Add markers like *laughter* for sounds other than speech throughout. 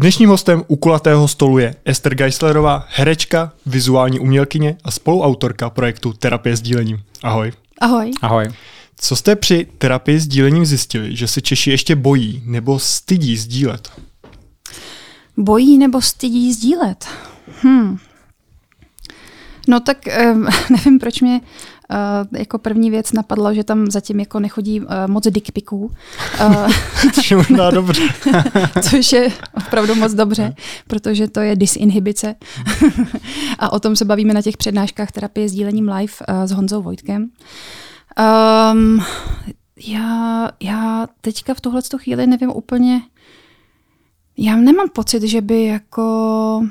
Dnešním hostem u kulatého stolu je Ester Geislerová, herečka, vizuální umělkyně a spoluautorka projektu Terapie s dílením. Ahoj. Ahoj. Ahoj. Co jste při terapii s dílením zjistili, že se Češi ještě bojí nebo stydí sdílet? Bojí nebo stydí sdílet? Hm. No tak um, *laughs* nevím, proč mě uh, jako první věc napadlo, že tam zatím jako nechodí uh, moc dickpiků. Uh, *laughs* což je možná dobře. *laughs* což je opravdu moc dobře, protože to je disinhibice. *laughs* A o tom se bavíme na těch přednáškách terapie s dílením live uh, s Honzou Vojtkem. Um, já, já teďka v tuhle chvíli nevím úplně, já nemám pocit, že by jako...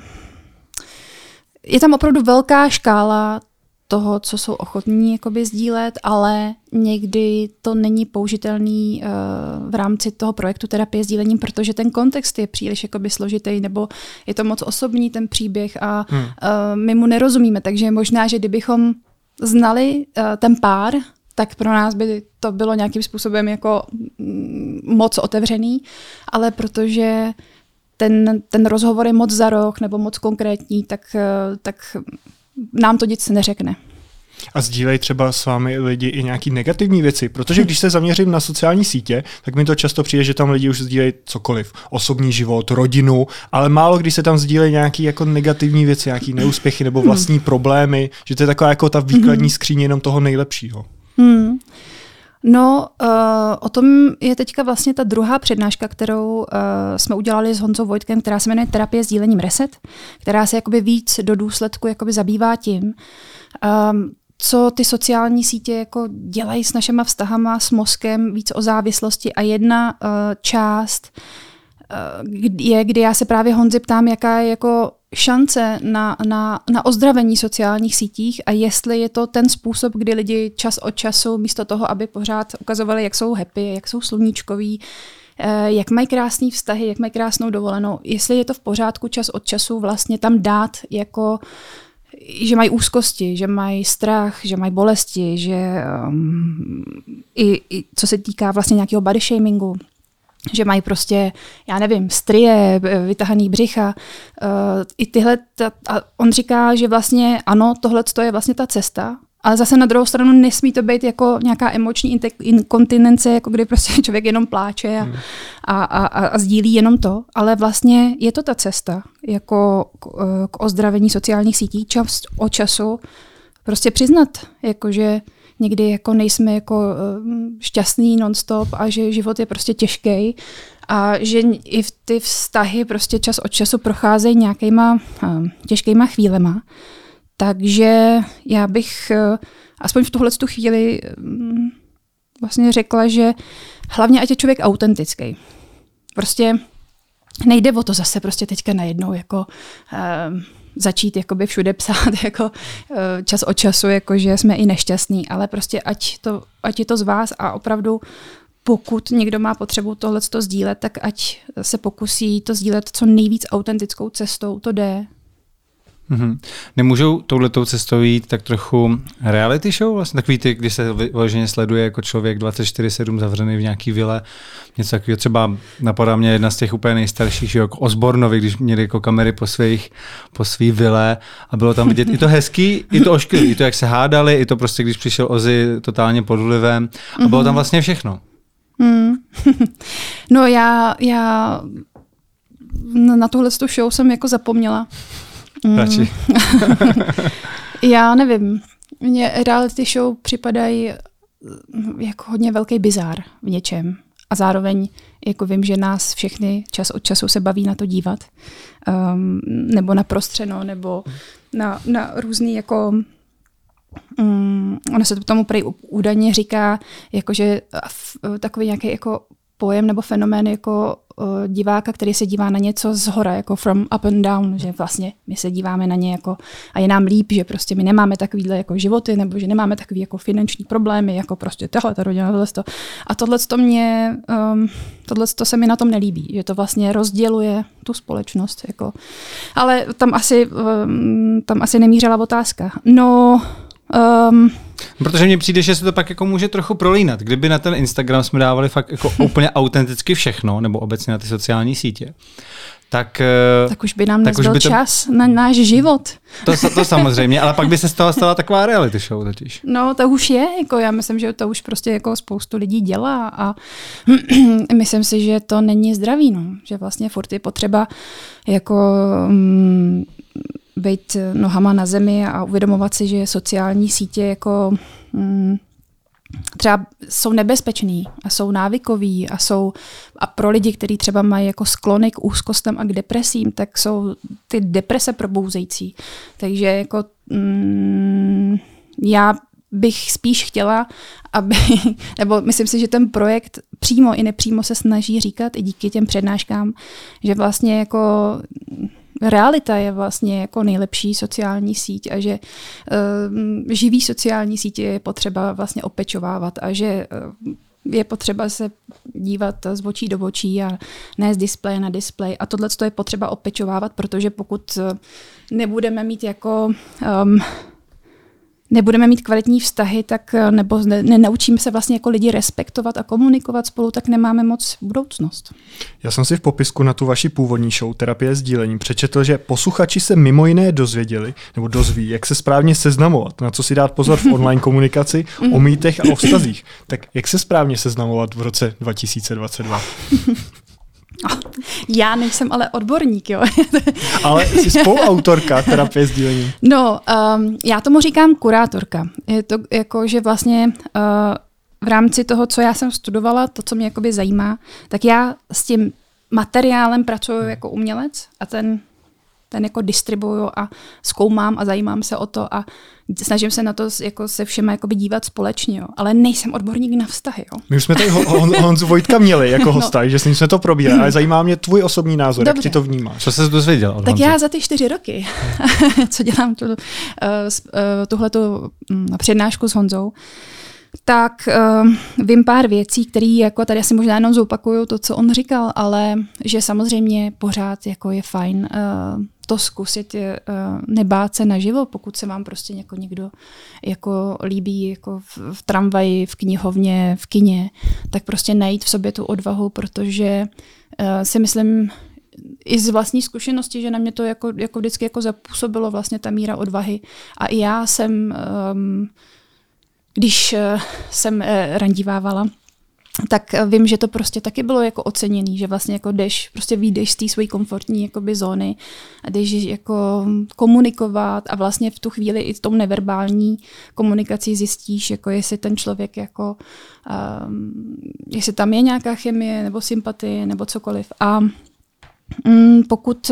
Je tam opravdu velká škála toho, co jsou ochotní jakoby sdílet, ale někdy to není použitelný uh, v rámci toho projektu terapie sdílením, protože ten kontext je příliš jakoby složitý, nebo je to moc osobní ten příběh a hmm. uh, my mu nerozumíme, takže možná, že kdybychom znali uh, ten pár, tak pro nás by to bylo nějakým způsobem jako mm, moc otevřený, ale protože ten, ten rozhovor je moc za rok nebo moc konkrétní, tak, tak nám to nic neřekne. A sdílej třeba s vámi lidi i nějaký negativní věci, protože když se zaměřím na sociální sítě, tak mi to často přijde, že tam lidi už sdílejí cokoliv. Osobní život, rodinu, ale málo kdy se tam sdílejí nějaké jako negativní věci, nějaké neúspěchy nebo vlastní problémy, že to je taková jako ta výkladní skříň jenom toho nejlepšího. Hmm. No, uh, o tom je teďka vlastně ta druhá přednáška, kterou uh, jsme udělali s Honzou Vojtkem, která se jmenuje Terapie s dílením Reset, která se jakoby víc do důsledku jakoby zabývá tím, um, co ty sociální sítě jako dělají s našima vztahama, s mozkem, víc o závislosti. A jedna uh, část je, kdy já se právě Honzi ptám, jaká je jako šance na, na, na ozdravení sociálních sítích a jestli je to ten způsob, kdy lidi čas od času, místo toho, aby pořád ukazovali, jak jsou happy, jak jsou sluníčkoví, eh, jak mají krásné vztahy, jak mají krásnou dovolenou, jestli je to v pořádku čas od času vlastně tam dát jako že mají úzkosti, že mají strach, že mají bolesti, že um, i, i co se týká vlastně nějakého body shamingu, že mají prostě, já nevím, strie, vytahaný břicha, uh, i tyhle, ta, a on říká, že vlastně ano, tohle je vlastně ta cesta, ale zase na druhou stranu nesmí to být jako nějaká emoční inkontinence, jako kdy prostě *laughs* člověk jenom pláče a, hmm. a, a, a sdílí jenom to, ale vlastně je to ta cesta jako k, k ozdravení sociálních sítí čas o času prostě přiznat, jakože někdy jako nejsme jako eh, šťastný nonstop a že život je prostě těžký a že i v ty vztahy prostě čas od času procházejí nějakýma eh, těžkýma chvílema. Takže já bych eh, aspoň v tuhle tu chvíli mm, vlastně řekla, že hlavně ať je člověk autentický. Prostě nejde o to zase prostě teďka najednou jako začít jakoby všude psát *laughs* jako eh, čas od času, jako že jsme i nešťastní, ale prostě ať, to, ať je to z vás a opravdu pokud někdo má potřebu tohle to sdílet, tak ať se pokusí to sdílet co nejvíc autentickou cestou, to jde. Mm-hmm. Nemůžou touhletou cestou jít tak trochu reality show? Vlastně takový ty, když se vyloženě sleduje jako člověk 24-7 zavřený v nějaký vile, něco takového. Třeba napadá mě jedna z těch úplně nejstarších, že jako Osbornovi, když měli jako kamery po svých, po svý vile a bylo tam vidět i to hezký, i to ošklivý, i to, jak se hádali, i to prostě, když přišel Ozy totálně pod vlivem a bylo tam mhm. vlastně všechno. Mm. *laughs* no já, já na tohle show jsem jako zapomněla. Radši. Mm. *laughs* Já nevím. Mně reality show připadají mm, jako hodně velký bizár v něčem. A zároveň jako vím, že nás všechny čas od času se baví na to dívat. Um, nebo na prostřeno, nebo na, na různý jako um, ono se to tomu prej údajně říká, jakože takový nějaký jako pojem nebo fenomén jako diváka, který se dívá na něco z hora, jako from up and down, že vlastně my se díváme na ně jako a je nám líp, že prostě my nemáme takovýhle jako životy, nebo že nemáme takový jako finanční problémy, jako prostě tahle ta rodina, tohle to. A tohle to mě, um, tohle to se mi na tom nelíbí, že to vlastně rozděluje tu společnost, jako. Ale tam asi, um, tam asi nemířila otázka. No, Um, Protože mně přijde, že se to pak jako může trochu prolínat. Kdyby na ten Instagram jsme dávali fakt jako *laughs* úplně autenticky všechno, nebo obecně na ty sociální sítě, tak... Tak už by nám tak nezbyl to... čas na náš život. To, to samozřejmě, ale pak by se *laughs* z toho stala taková reality show totiž. No, to už je, jako já myslím, že to už prostě jako spoustu lidí dělá a *clears throat* myslím si, že to není zdravý, no. že vlastně furt je potřeba jako mm, být nohama na zemi a uvědomovat si, že sociální sítě jako mm, třeba jsou nebezpečný a jsou návykový a jsou a pro lidi, kteří třeba mají jako sklony k úzkostem a k depresím, tak jsou ty deprese probouzející. Takže jako mm, já bych spíš chtěla, aby, *laughs* nebo myslím si, že ten projekt přímo i nepřímo se snaží říkat i díky těm přednáškám, že vlastně jako realita je vlastně jako nejlepší sociální síť a že uh, živý sociální sítě je potřeba vlastně opečovávat a že uh, je potřeba se dívat z očí do očí a ne z displeje na displej. A tohle je potřeba opečovávat, protože pokud eh, nebudeme mít jako um, nebudeme mít kvalitní vztahy, tak eh, nebo ne, nenaučíme se vlastně jako lidi respektovat a komunikovat spolu, tak nemáme moc budoucnost. Já jsem si v popisku na tu vaši původní show Terapie sdílení přečetl, že posluchači se mimo jiné dozvěděli, nebo dozví, jak se správně seznamovat, na co si dát pozor v *laughs* online komunikaci, o mýtech a o vztazích. Tak jak se správně seznamovat v roce 2022? *laughs* *laughs* Já nejsem ale odborník, jo. *laughs* ale jsi spoluautorka terapie sdílení. No, um, já tomu říkám kurátorka. Je to jako, že vlastně uh, v rámci toho, co já jsem studovala, to, co mě jakoby zajímá, tak já s tím materiálem pracuji jako umělec a ten ten jako distribuju a zkoumám a zajímám se o to a snažím se na to jako se všema jakoby dívat společně, jo. ale nejsem odborník na vztahy. Jo. My už jsme tady Hon, *laughs* Honzu Vojtka měli jako no. hosta, no. že s ním jsme to probírali, ale zajímá mě tvůj osobní názor, Dobře. jak ty to vnímáš. Co se dozvěděl Tak Honzu? já za ty čtyři roky, *laughs* co dělám tu, uh, uh, tuhletu um, přednášku s Honzou, tak uh, vím pár věcí, které jako tady asi možná jenom zopakuju to, co on říkal, ale že samozřejmě pořád jako je fajn uh, to zkusit, uh, nebát se naživo, pokud se vám prostě jako někdo jako líbí jako v, v tramvaji, v knihovně, v kině, tak prostě najít v sobě tu odvahu, protože uh, si myslím, i z vlastní zkušenosti, že na mě to jako, jako vždycky jako zapůsobilo vlastně ta míra odvahy. A i já jsem, um, když uh, jsem uh, randívávala, tak vím, že to prostě taky bylo jako oceněný, že vlastně jako jdeš, prostě vyjdeš z té své komfortní jakoby zóny a jdeš jako komunikovat a vlastně v tu chvíli i tou neverbální komunikací zjistíš, jako jestli ten člověk jako, um, jestli tam je nějaká chemie nebo sympatie nebo cokoliv. A um, pokud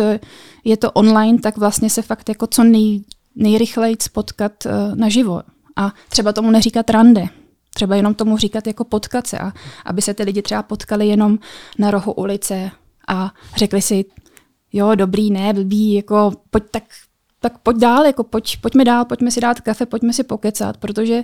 je to online, tak vlastně se fakt jako co nej, nejrychleji spotkat uh, naživo. A třeba tomu neříkat rande, třeba jenom tomu říkat jako potkat se, a aby se ty lidi třeba potkali jenom na rohu ulice a řekli si, jo, dobrý, ne, blbý, jako pojď tak, tak pojď dál, jako pojď, pojďme dál, pojďme si dát kafe, pojďme si pokecat, protože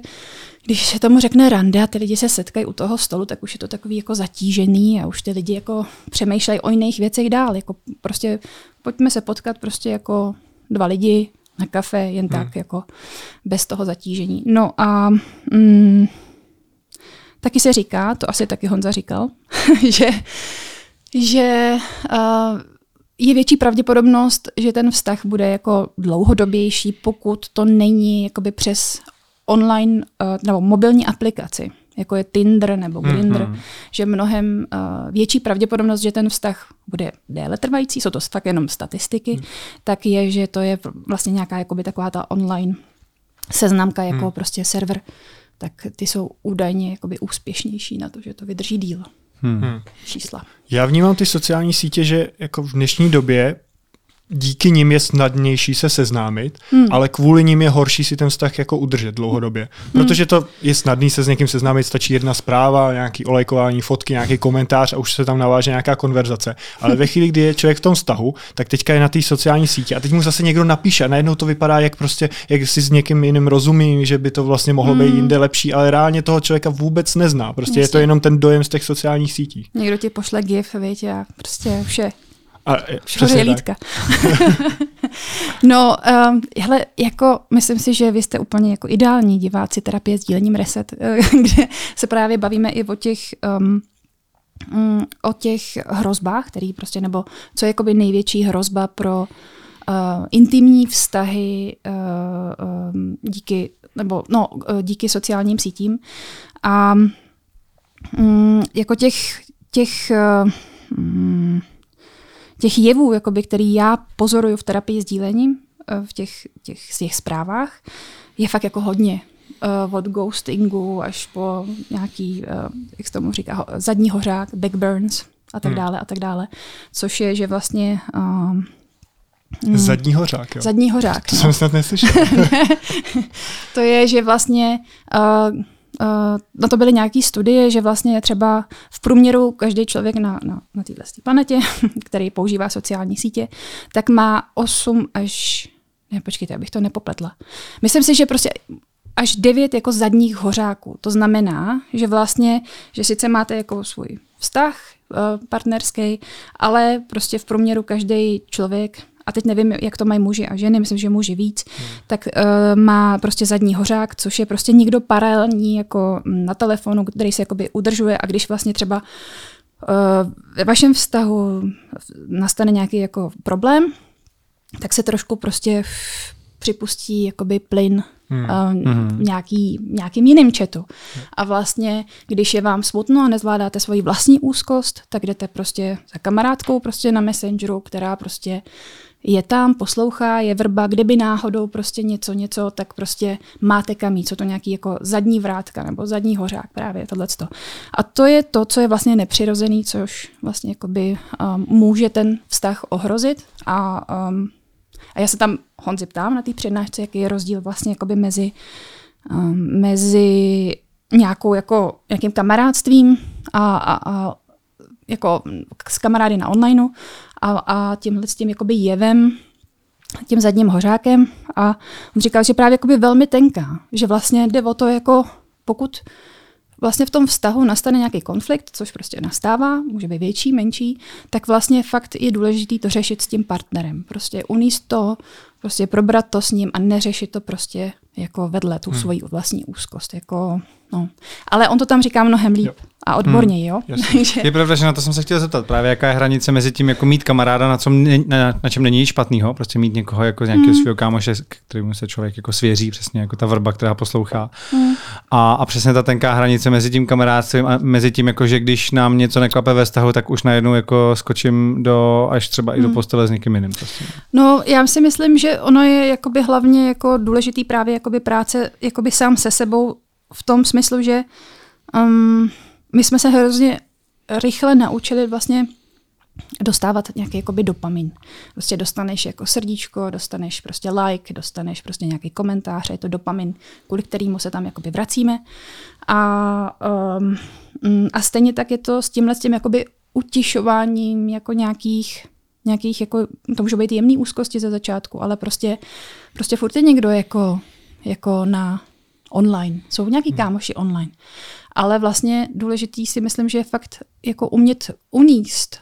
když se tomu řekne rande a ty lidi se setkají u toho stolu, tak už je to takový jako zatížený a už ty lidi jako přemýšlejí o jiných věcech dál, jako prostě pojďme se potkat prostě jako dva lidi na kafe, jen hmm. tak, jako bez toho zatížení. No a mm, Taky se říká, to asi taky Honza říkal, *laughs* že, že uh, je větší pravděpodobnost, že ten vztah bude jako dlouhodobější, pokud to není jakoby přes online uh, nebo mobilní aplikaci, jako je Tinder nebo Grindr, mm-hmm. že mnohem uh, větší pravděpodobnost, že ten vztah bude déle trvající, jsou to fakt jenom statistiky, mm. tak je, že to je vlastně nějaká jakoby taková ta online seznamka jako mm. prostě server tak ty jsou údajně jakoby úspěšnější na to, že to vydrží díl. Hmm. Čísla. Já vnímám ty sociální sítě, že jako v dnešní době díky nim je snadnější se seznámit, hmm. ale kvůli nim je horší si ten vztah jako udržet dlouhodobě. Hmm. Protože to je snadný se s někým seznámit, stačí jedna zpráva, nějaký olejkování, fotky, nějaký komentář a už se tam naváže nějaká konverzace. Ale ve chvíli, kdy je člověk v tom vztahu, tak teďka je na té sociální síti a teď mu zase někdo napíše a najednou to vypadá, jak prostě, jak si s někým jiným rozumí, že by to vlastně mohlo hmm. být jinde lepší, ale reálně toho člověka vůbec nezná. Prostě Jasně. je to jenom ten dojem z těch sociálních sítí. Někdo ti pošle gif, víte, a prostě vše a, je lítka. *laughs* no, um, hele, jako myslím si, že vy jste úplně jako ideální diváci terapie s dílením Reset, *laughs* kde se právě bavíme i o těch um, o těch hrozbách, který prostě, nebo co je jakoby největší hrozba pro uh, intimní vztahy uh, um, díky, nebo no, uh, díky sociálním sítím. A um, jako těch, těch um, těch jevů, jakoby, který já pozoruju v terapii sdílením, v těch, těch, těch zprávách, je fakt jako hodně uh, od ghostingu až po nějaký, uh, jak se tomu říká, zadní hořák, backburns a tak hmm. dále a tak dále. Což je, že vlastně um, Zadní hořák, jo? Zadní hořák. To no. jsem snad neslyšel. *laughs* *laughs* to je, že vlastně uh, na to byly nějaké studie, že vlastně třeba v průměru každý člověk na, na, na této planetě, *laughs* který používá sociální sítě, tak má 8 až ne, počkejte, abych to nepopletla. Myslím si, že prostě až devět jako zadních hořáků. To znamená, že vlastně, že sice máte jako svůj vztah uh, partnerský, ale prostě v průměru každý člověk a teď nevím, jak to mají muži a ženy, myslím, že muži víc, hmm. tak uh, má prostě zadní hořák, což je prostě nikdo paralelní jako na telefonu, který se jakoby udržuje a když vlastně třeba uh, ve vašem vztahu nastane nějaký jako problém, tak se trošku prostě připustí jakoby plyn hmm. uh, v nějaký, nějakým jiným četu. A vlastně, když je vám smutno a nezvládáte svoji vlastní úzkost, tak jdete prostě za kamarádkou prostě na Messengeru, která prostě je tam, poslouchá, je vrba, kdyby náhodou prostě něco, něco, tak prostě máte kam jít, co to nějaký jako zadní vrátka nebo zadní hořák, právě tohleto. A to je to, co je vlastně nepřirozený, což vlastně jakoby um, může ten vztah ohrozit a um, a já se tam Honzi ptám na té přednášce, jaký je rozdíl vlastně jakoby mezi, um, mezi nějakou jako, nějakým kamarádstvím a, a, a jako s kamarády na onlineu a, a tímhle s tím jakoby jevem, tím zadním hořákem a on říkal, že právě jakoby velmi tenká, že vlastně jde o to jako pokud vlastně v tom vztahu nastane nějaký konflikt, což prostě nastává, může být větší, menší, tak vlastně fakt je důležité to řešit s tím partnerem. Prostě uníst to, prostě probrat to s ním a neřešit to prostě jako vedle tu hmm. svoji vlastní úzkost. Jako, no. Ale on to tam říká mnohem líp. Jo a odborně, hmm, jo. *laughs* je pravda, že na to jsem se chtěl zeptat. Právě jaká je hranice mezi tím, jako mít kamaráda, na, čem ne, na, na čem není nic špatného, prostě mít někoho jako nějakého hmm. svého kámoše, kterému se člověk jako svěří, přesně jako ta vrba, která poslouchá. Hmm. A, a přesně ta tenká hranice mezi tím kamarádstvím a mezi tím, jako, že když nám něco neklape ve vztahu, tak už najednou jako skočím do, až třeba hmm. i do hmm. postele s někým jiným. Prostě. No, já si myslím, že ono je jakoby hlavně jako důležitý právě jakoby práce jakoby sám se sebou v tom smyslu, že um, my jsme se hrozně rychle naučili vlastně dostávat nějaký jakoby dopamin. Prostě dostaneš jako srdíčko, dostaneš prostě like, dostaneš prostě nějaký komentář, je to dopamin, kvůli kterému se tam jakoby vracíme. A, um, a stejně tak je to s tímhle s tím jakoby utišováním jako nějakých nějakých, jako, to může být jemný úzkosti ze začátku, ale prostě, prostě furt je někdo jako, jako na online. Jsou nějaký hmm. kámoši online. Ale vlastně důležitý si myslím, že je fakt jako umět uníst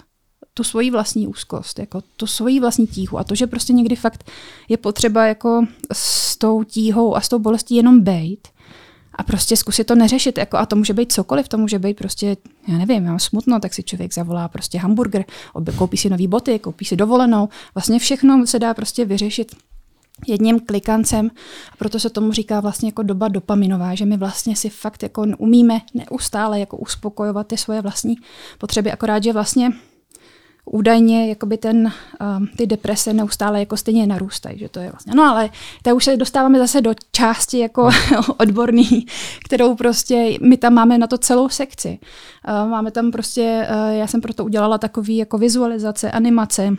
tu svoji vlastní úzkost, jako tu svoji vlastní tíhu a to, že prostě někdy fakt je potřeba jako s tou tíhou a s tou bolestí jenom bejt a prostě zkusit to neřešit. Jako, a to může být cokoliv, to může být prostě, já nevím, mám smutno, tak si člověk zavolá prostě hamburger, koupí si nový boty, koupí si dovolenou. Vlastně všechno se dá prostě vyřešit jedním klikancem. A proto se tomu říká vlastně jako doba dopaminová, že my vlastně si fakt jako umíme neustále jako uspokojovat ty svoje vlastní potřeby, akorát, že vlastně údajně jakoby ten, um, ty deprese neustále jako stejně narůstají, že to je vlastně. No ale to už se dostáváme zase do části jako *laughs* odborný, kterou prostě my tam máme na to celou sekci. Uh, máme tam prostě, uh, já jsem proto udělala takový jako vizualizace, animace,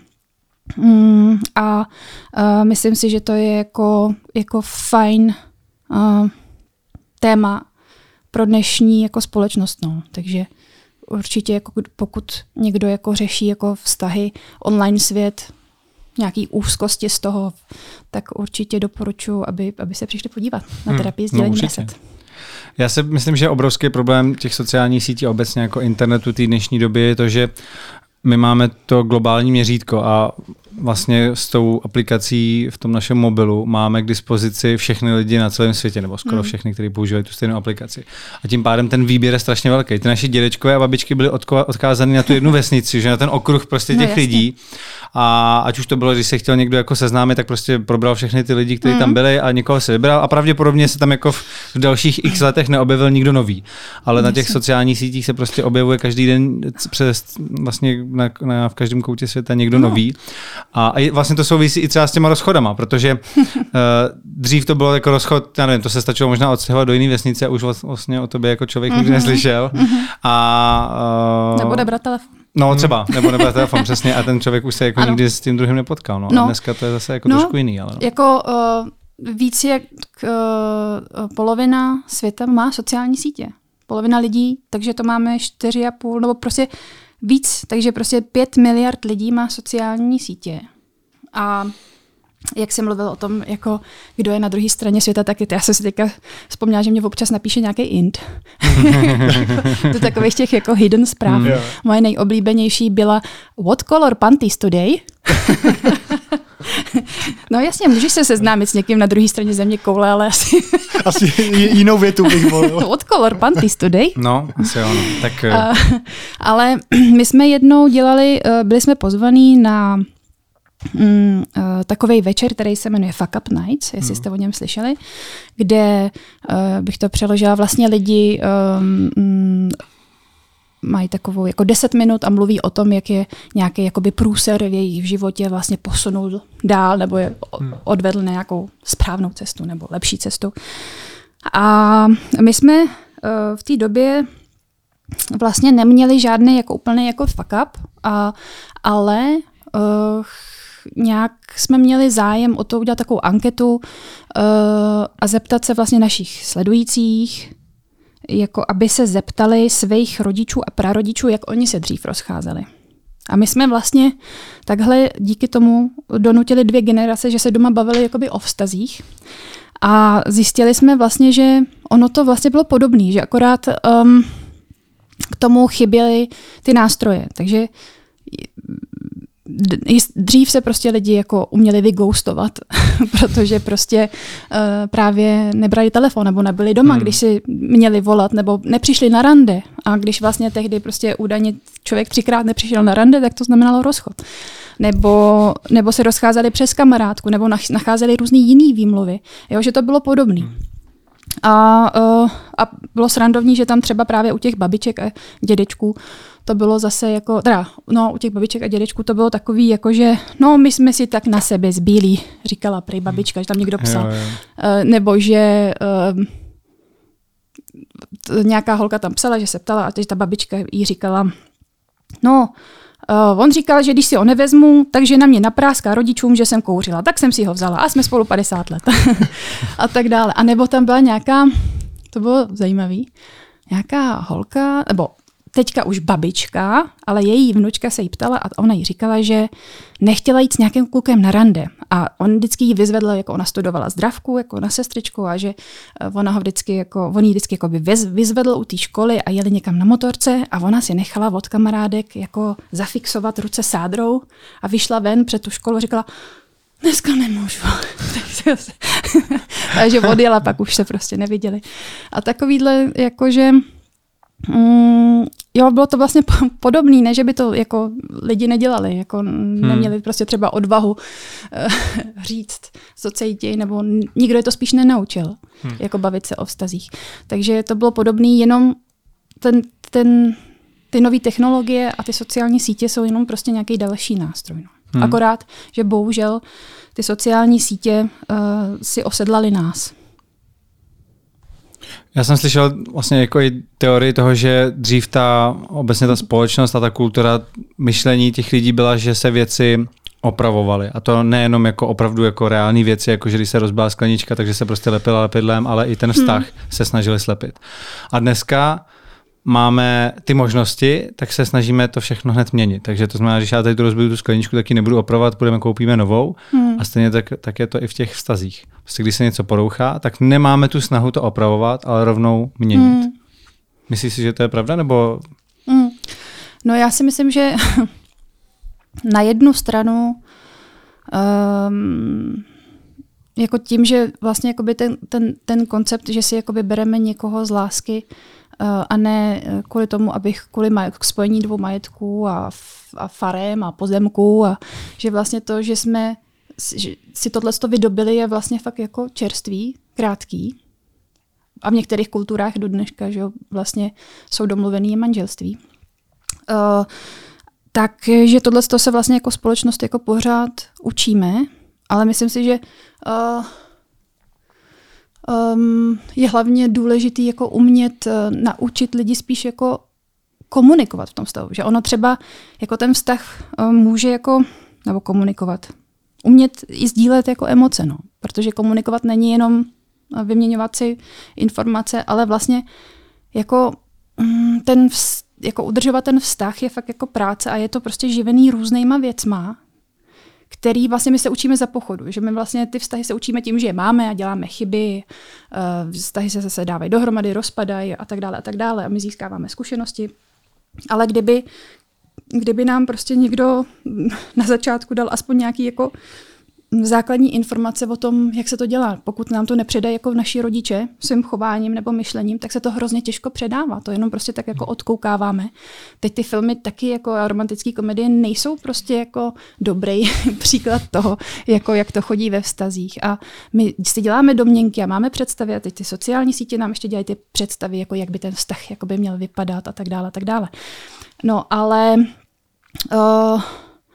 Mm, a uh, myslím si, že to je jako, jako fajn uh, téma pro dnešní jako společnost. No. Takže určitě jako pokud někdo jako řeší jako vztahy, online svět, nějaký úzkosti z toho, tak určitě doporučuji, aby, aby se přišli podívat na hmm, terapii sdílení no, reset. Já si myslím, že obrovský problém těch sociálních sítí obecně jako internetu té dnešní doby je to, že my máme to globální měřítko a vlastně s tou aplikací v tom našem mobilu máme k dispozici všechny lidi na celém světě, nebo skoro hmm. všechny, kteří používají tu stejnou aplikaci. A tím pádem ten výběr je strašně velký. Ty naši dědečkové a babičky byly odkázány na tu jednu vesnici, že na ten okruh prostě no, těch no, lidí. A ať už to bylo, když se chtěl někdo jako seznámit, tak prostě probral všechny ty lidi, kteří hmm. tam byli a někoho se vybral a pravděpodobně se tam jako v dalších x letech neobjevil nikdo nový. Ale na těch sociálních sítích se prostě objevuje každý den přes vlastně na, na, v každém koutě světa někdo no. nový. A, a vlastně to souvisí i třeba s těma rozchodama, protože uh, *laughs* dřív to bylo jako rozchod, já nevím, to se stačilo možná odstěhovat do jiné vesnice a už vlastně o tobě jako člověk mm-hmm. nikdy neslyšel. Mm-hmm. A, uh, nebo nebrat telefon. No třeba, nebo nebrat telefon, *laughs* přesně, a ten člověk už se jako ano. nikdy s tím druhým nepotkal. No. no. A dneska to je zase jako no, trošku jiný. Ale no. Jako uh, víc jak uh, polovina světa má sociální sítě. Polovina lidí, takže to máme 4,5, nebo prostě víc, takže prostě 5 miliard lidí má sociální sítě. A jak jsem mluvil o tom, jako kdo je na druhé straně světa, tak já jsem si teďka vzpomněla, že mě občas napíše nějaký int. *laughs* Do takových těch jako hidden zpráv. Mm. Moje nejoblíbenější byla What color panties today? *laughs* No jasně, můžeš se seznámit s někým na druhé straně země koule, ale asi... *laughs* asi jinou větu bych volil. *laughs* What color panties today? No, asi ono. Tak... Uh, ale *clears throat* my jsme jednou dělali, uh, byli jsme pozvaní na mm, uh, takový večer, který se jmenuje Fuck Up Nights, jestli no. jste o něm slyšeli, kde uh, bych to přeložila vlastně lidi um, mají takovou jako 10 minut a mluví o tom, jak je nějaký jakoby průser v jejich životě vlastně posunul dál nebo je hmm. odvedl na nějakou správnou cestu nebo lepší cestu. A my jsme uh, v té době vlastně neměli žádný jako úplný jako fuck up, a, ale uh, nějak jsme měli zájem o to udělat takovou anketu uh, a zeptat se vlastně našich sledujících, jako aby se zeptali svých rodičů a prarodičů, jak oni se dřív rozcházeli. A my jsme vlastně takhle díky tomu donutili dvě generace, že se doma bavili jakoby o vztazích. A zjistili jsme vlastně, že ono to vlastně bylo podobné, že akorát um, k tomu chyběly ty nástroje. Takže dřív se prostě lidi jako uměli vygoustovat, *laughs* protože prostě uh, právě nebrali telefon nebo nebyli doma, hmm. když si měli volat nebo nepřišli na rande. A když vlastně tehdy prostě údajně člověk třikrát nepřišel na rande, tak to znamenalo rozchod. Nebo, nebo se rozcházeli přes kamarádku, nebo nacházeli různý jiný výmluvy. Jo, že to bylo podobné. Hmm. A, uh, a bylo srandovní, že tam třeba právě u těch babiček a dědečků to bylo zase jako, teda, no, u těch babiček a dědečků to bylo takový, jako že, no, my jsme si tak na sebe zbílí, říkala prej babička, že tam někdo psal. Jo, jo. Uh, nebo že uh, nějaká holka tam psala, že se ptala a teď ta babička jí říkala, no, Uh, on říkal, že když si ho nevezmu, takže na mě napráská rodičům, že jsem kouřila. Tak jsem si ho vzala a jsme spolu 50 let. *laughs* a tak dále. A nebo tam byla nějaká, to bylo zajímavé, nějaká holka, nebo teďka už babička, ale její vnučka se jí ptala a ona jí říkala, že nechtěla jít s nějakým klukem na rande. A on vždycky jí vyzvedl, jako ona studovala zdravku, jako na sestřičku a že eh, ona ho vždycky, jako, on jí vždycky jako vyzvedl u té školy a jeli někam na motorce a ona si nechala od kamarádek jako zafixovat ruce sádrou a vyšla ven před tu školu a říkala, dneska nemůžu. *laughs* Takže *laughs* odjela, pak už se prostě neviděli. A takovýhle, jakože Mm, jo, bylo to vlastně podobné, ne, že by to jako lidi nedělali, jako hmm. neměli prostě třeba odvahu uh, *laughs* říct, co cítí, nebo nikdo je to spíš nenaučil, hmm. jako bavit se o vztazích. Takže to bylo podobné, jenom ten, ten, ty nové technologie a ty sociální sítě jsou jenom prostě nějaký další nástroj. No. Hmm. Akorát, že bohužel ty sociální sítě uh, si osedlali nás. Já jsem slyšel vlastně jako i teorii toho, že dřív ta obecně ta společnost a ta kultura myšlení těch lidí byla, že se věci opravovaly. A to nejenom jako opravdu jako reální věci, jako že když se rozbila sklenička, takže se prostě lepila lepidlem, ale i ten vztah hmm. se snažili slepit. A dneska máme ty možnosti, tak se snažíme to všechno hned měnit. Takže to znamená, že já tady tu rozbiju tu skleničku, tak ji nebudu opravovat, budeme koupíme novou. Hmm. A stejně tak, tak je to i v těch vztazích. Prostě když se něco porouchá, tak nemáme tu snahu to opravovat, ale rovnou měnit. Hmm. Myslíš si, že to je pravda? Nebo... Hmm. No já si myslím, že *laughs* na jednu stranu Um, jako tím, že vlastně jakoby ten, ten, ten koncept, že si jakoby bereme někoho z lásky uh, a ne kvůli tomu, abych kvůli maj- spojení dvou majetků a, a farem a pozemků a že vlastně to, že jsme že si tohle to vydobili je vlastně fakt jako čerstvý, krátký. A v některých kulturách do dneška že vlastně jsou domluvený manželství. Uh, takže tohle se vlastně jako společnost jako pořád učíme, ale myslím si, že uh, um, je hlavně důležitý jako umět uh, naučit lidi spíš jako komunikovat v tom vztahu. Že ono třeba jako ten vztah uh, může jako, nebo komunikovat, umět i sdílet jako emoce, no. protože komunikovat není jenom vyměňovat si informace, ale vlastně jako mm, ten vz, jako udržovat ten vztah je fakt jako práce a je to prostě živený různýma věcma, který vlastně my se učíme za pochodu, že my vlastně ty vztahy se učíme tím, že je máme a děláme chyby, eh, vztahy se zase dávají dohromady, rozpadají a tak dále a tak dále a my získáváme zkušenosti. Ale kdyby, kdyby nám prostě někdo *laughs* na začátku dal aspoň nějaký jako základní informace o tom, jak se to dělá. Pokud nám to nepředají jako naši rodiče svým chováním nebo myšlením, tak se to hrozně těžko předává. To jenom prostě tak jako odkoukáváme. Teď ty filmy taky jako romantické komedie nejsou prostě jako dobrý *laughs* příklad toho, jako jak to chodí ve vztazích. A my si děláme domněnky a máme představy a teď ty sociální sítě nám ještě dělají ty představy, jako jak by ten vztah jako by měl vypadat a tak dále, a tak dále. No ale uh,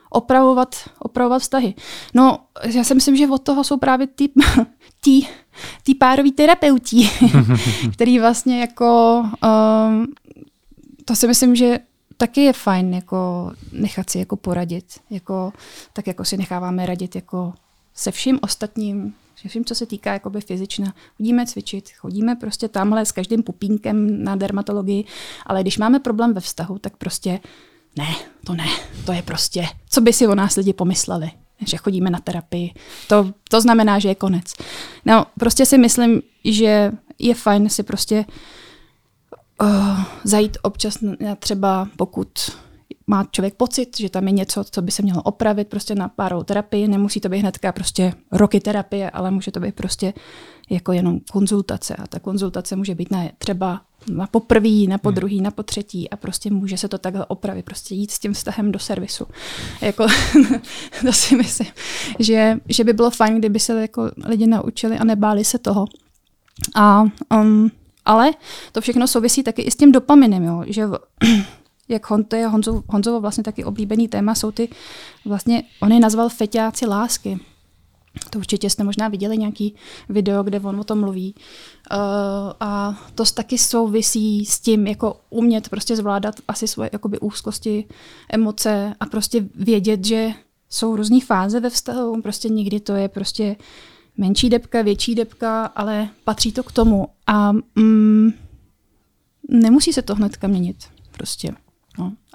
opravovat, opravovat vztahy. No, já si myslím, že od toho jsou právě ty, *laughs* tí, tí pároví terapeuti, *laughs* který vlastně jako, um, to si myslím, že taky je fajn jako nechat si jako poradit, jako, tak jako si necháváme radit jako se vším ostatním, se vším, co se týká jakoby fyzična. Chodíme cvičit, chodíme prostě tamhle s každým pupínkem na dermatologii, ale když máme problém ve vztahu, tak prostě ne, to ne, to je prostě, co by si o nás lidi pomysleli, že chodíme na terapii. To, to znamená, že je konec. No, prostě si myslím, že je fajn si prostě uh, zajít občas na třeba, pokud má člověk pocit, že tam je něco, co by se mělo opravit prostě na párovou terapii. Nemusí to být hnedka prostě roky terapie, ale může to být prostě jako jenom konzultace. A ta konzultace může být na třeba na poprvý, na podruhý, na potřetí a prostě může se to takhle opravit, prostě jít s tím vztahem do servisu. *laughs* Jako, *laughs* to si myslím, že, že by bylo fajn, kdyby se jako lidi naučili a nebáli se toho. A, um, ale to všechno souvisí taky i s tím dopaminem, jo, že *clears throat* jak Hon, to je Honzo, Honzovo vlastně taky oblíbený téma, jsou ty vlastně, on je nazval feťáci lásky. To určitě jste možná viděli nějaký video, kde on o tom mluví. Uh, a to taky souvisí s tím, jako umět prostě zvládat asi svoje jakoby úzkosti, emoce a prostě vědět, že jsou různé fáze ve vztahu. Prostě někdy to je prostě menší depka, větší depka, ale patří to k tomu. A mm, nemusí se to hnedka měnit. Prostě.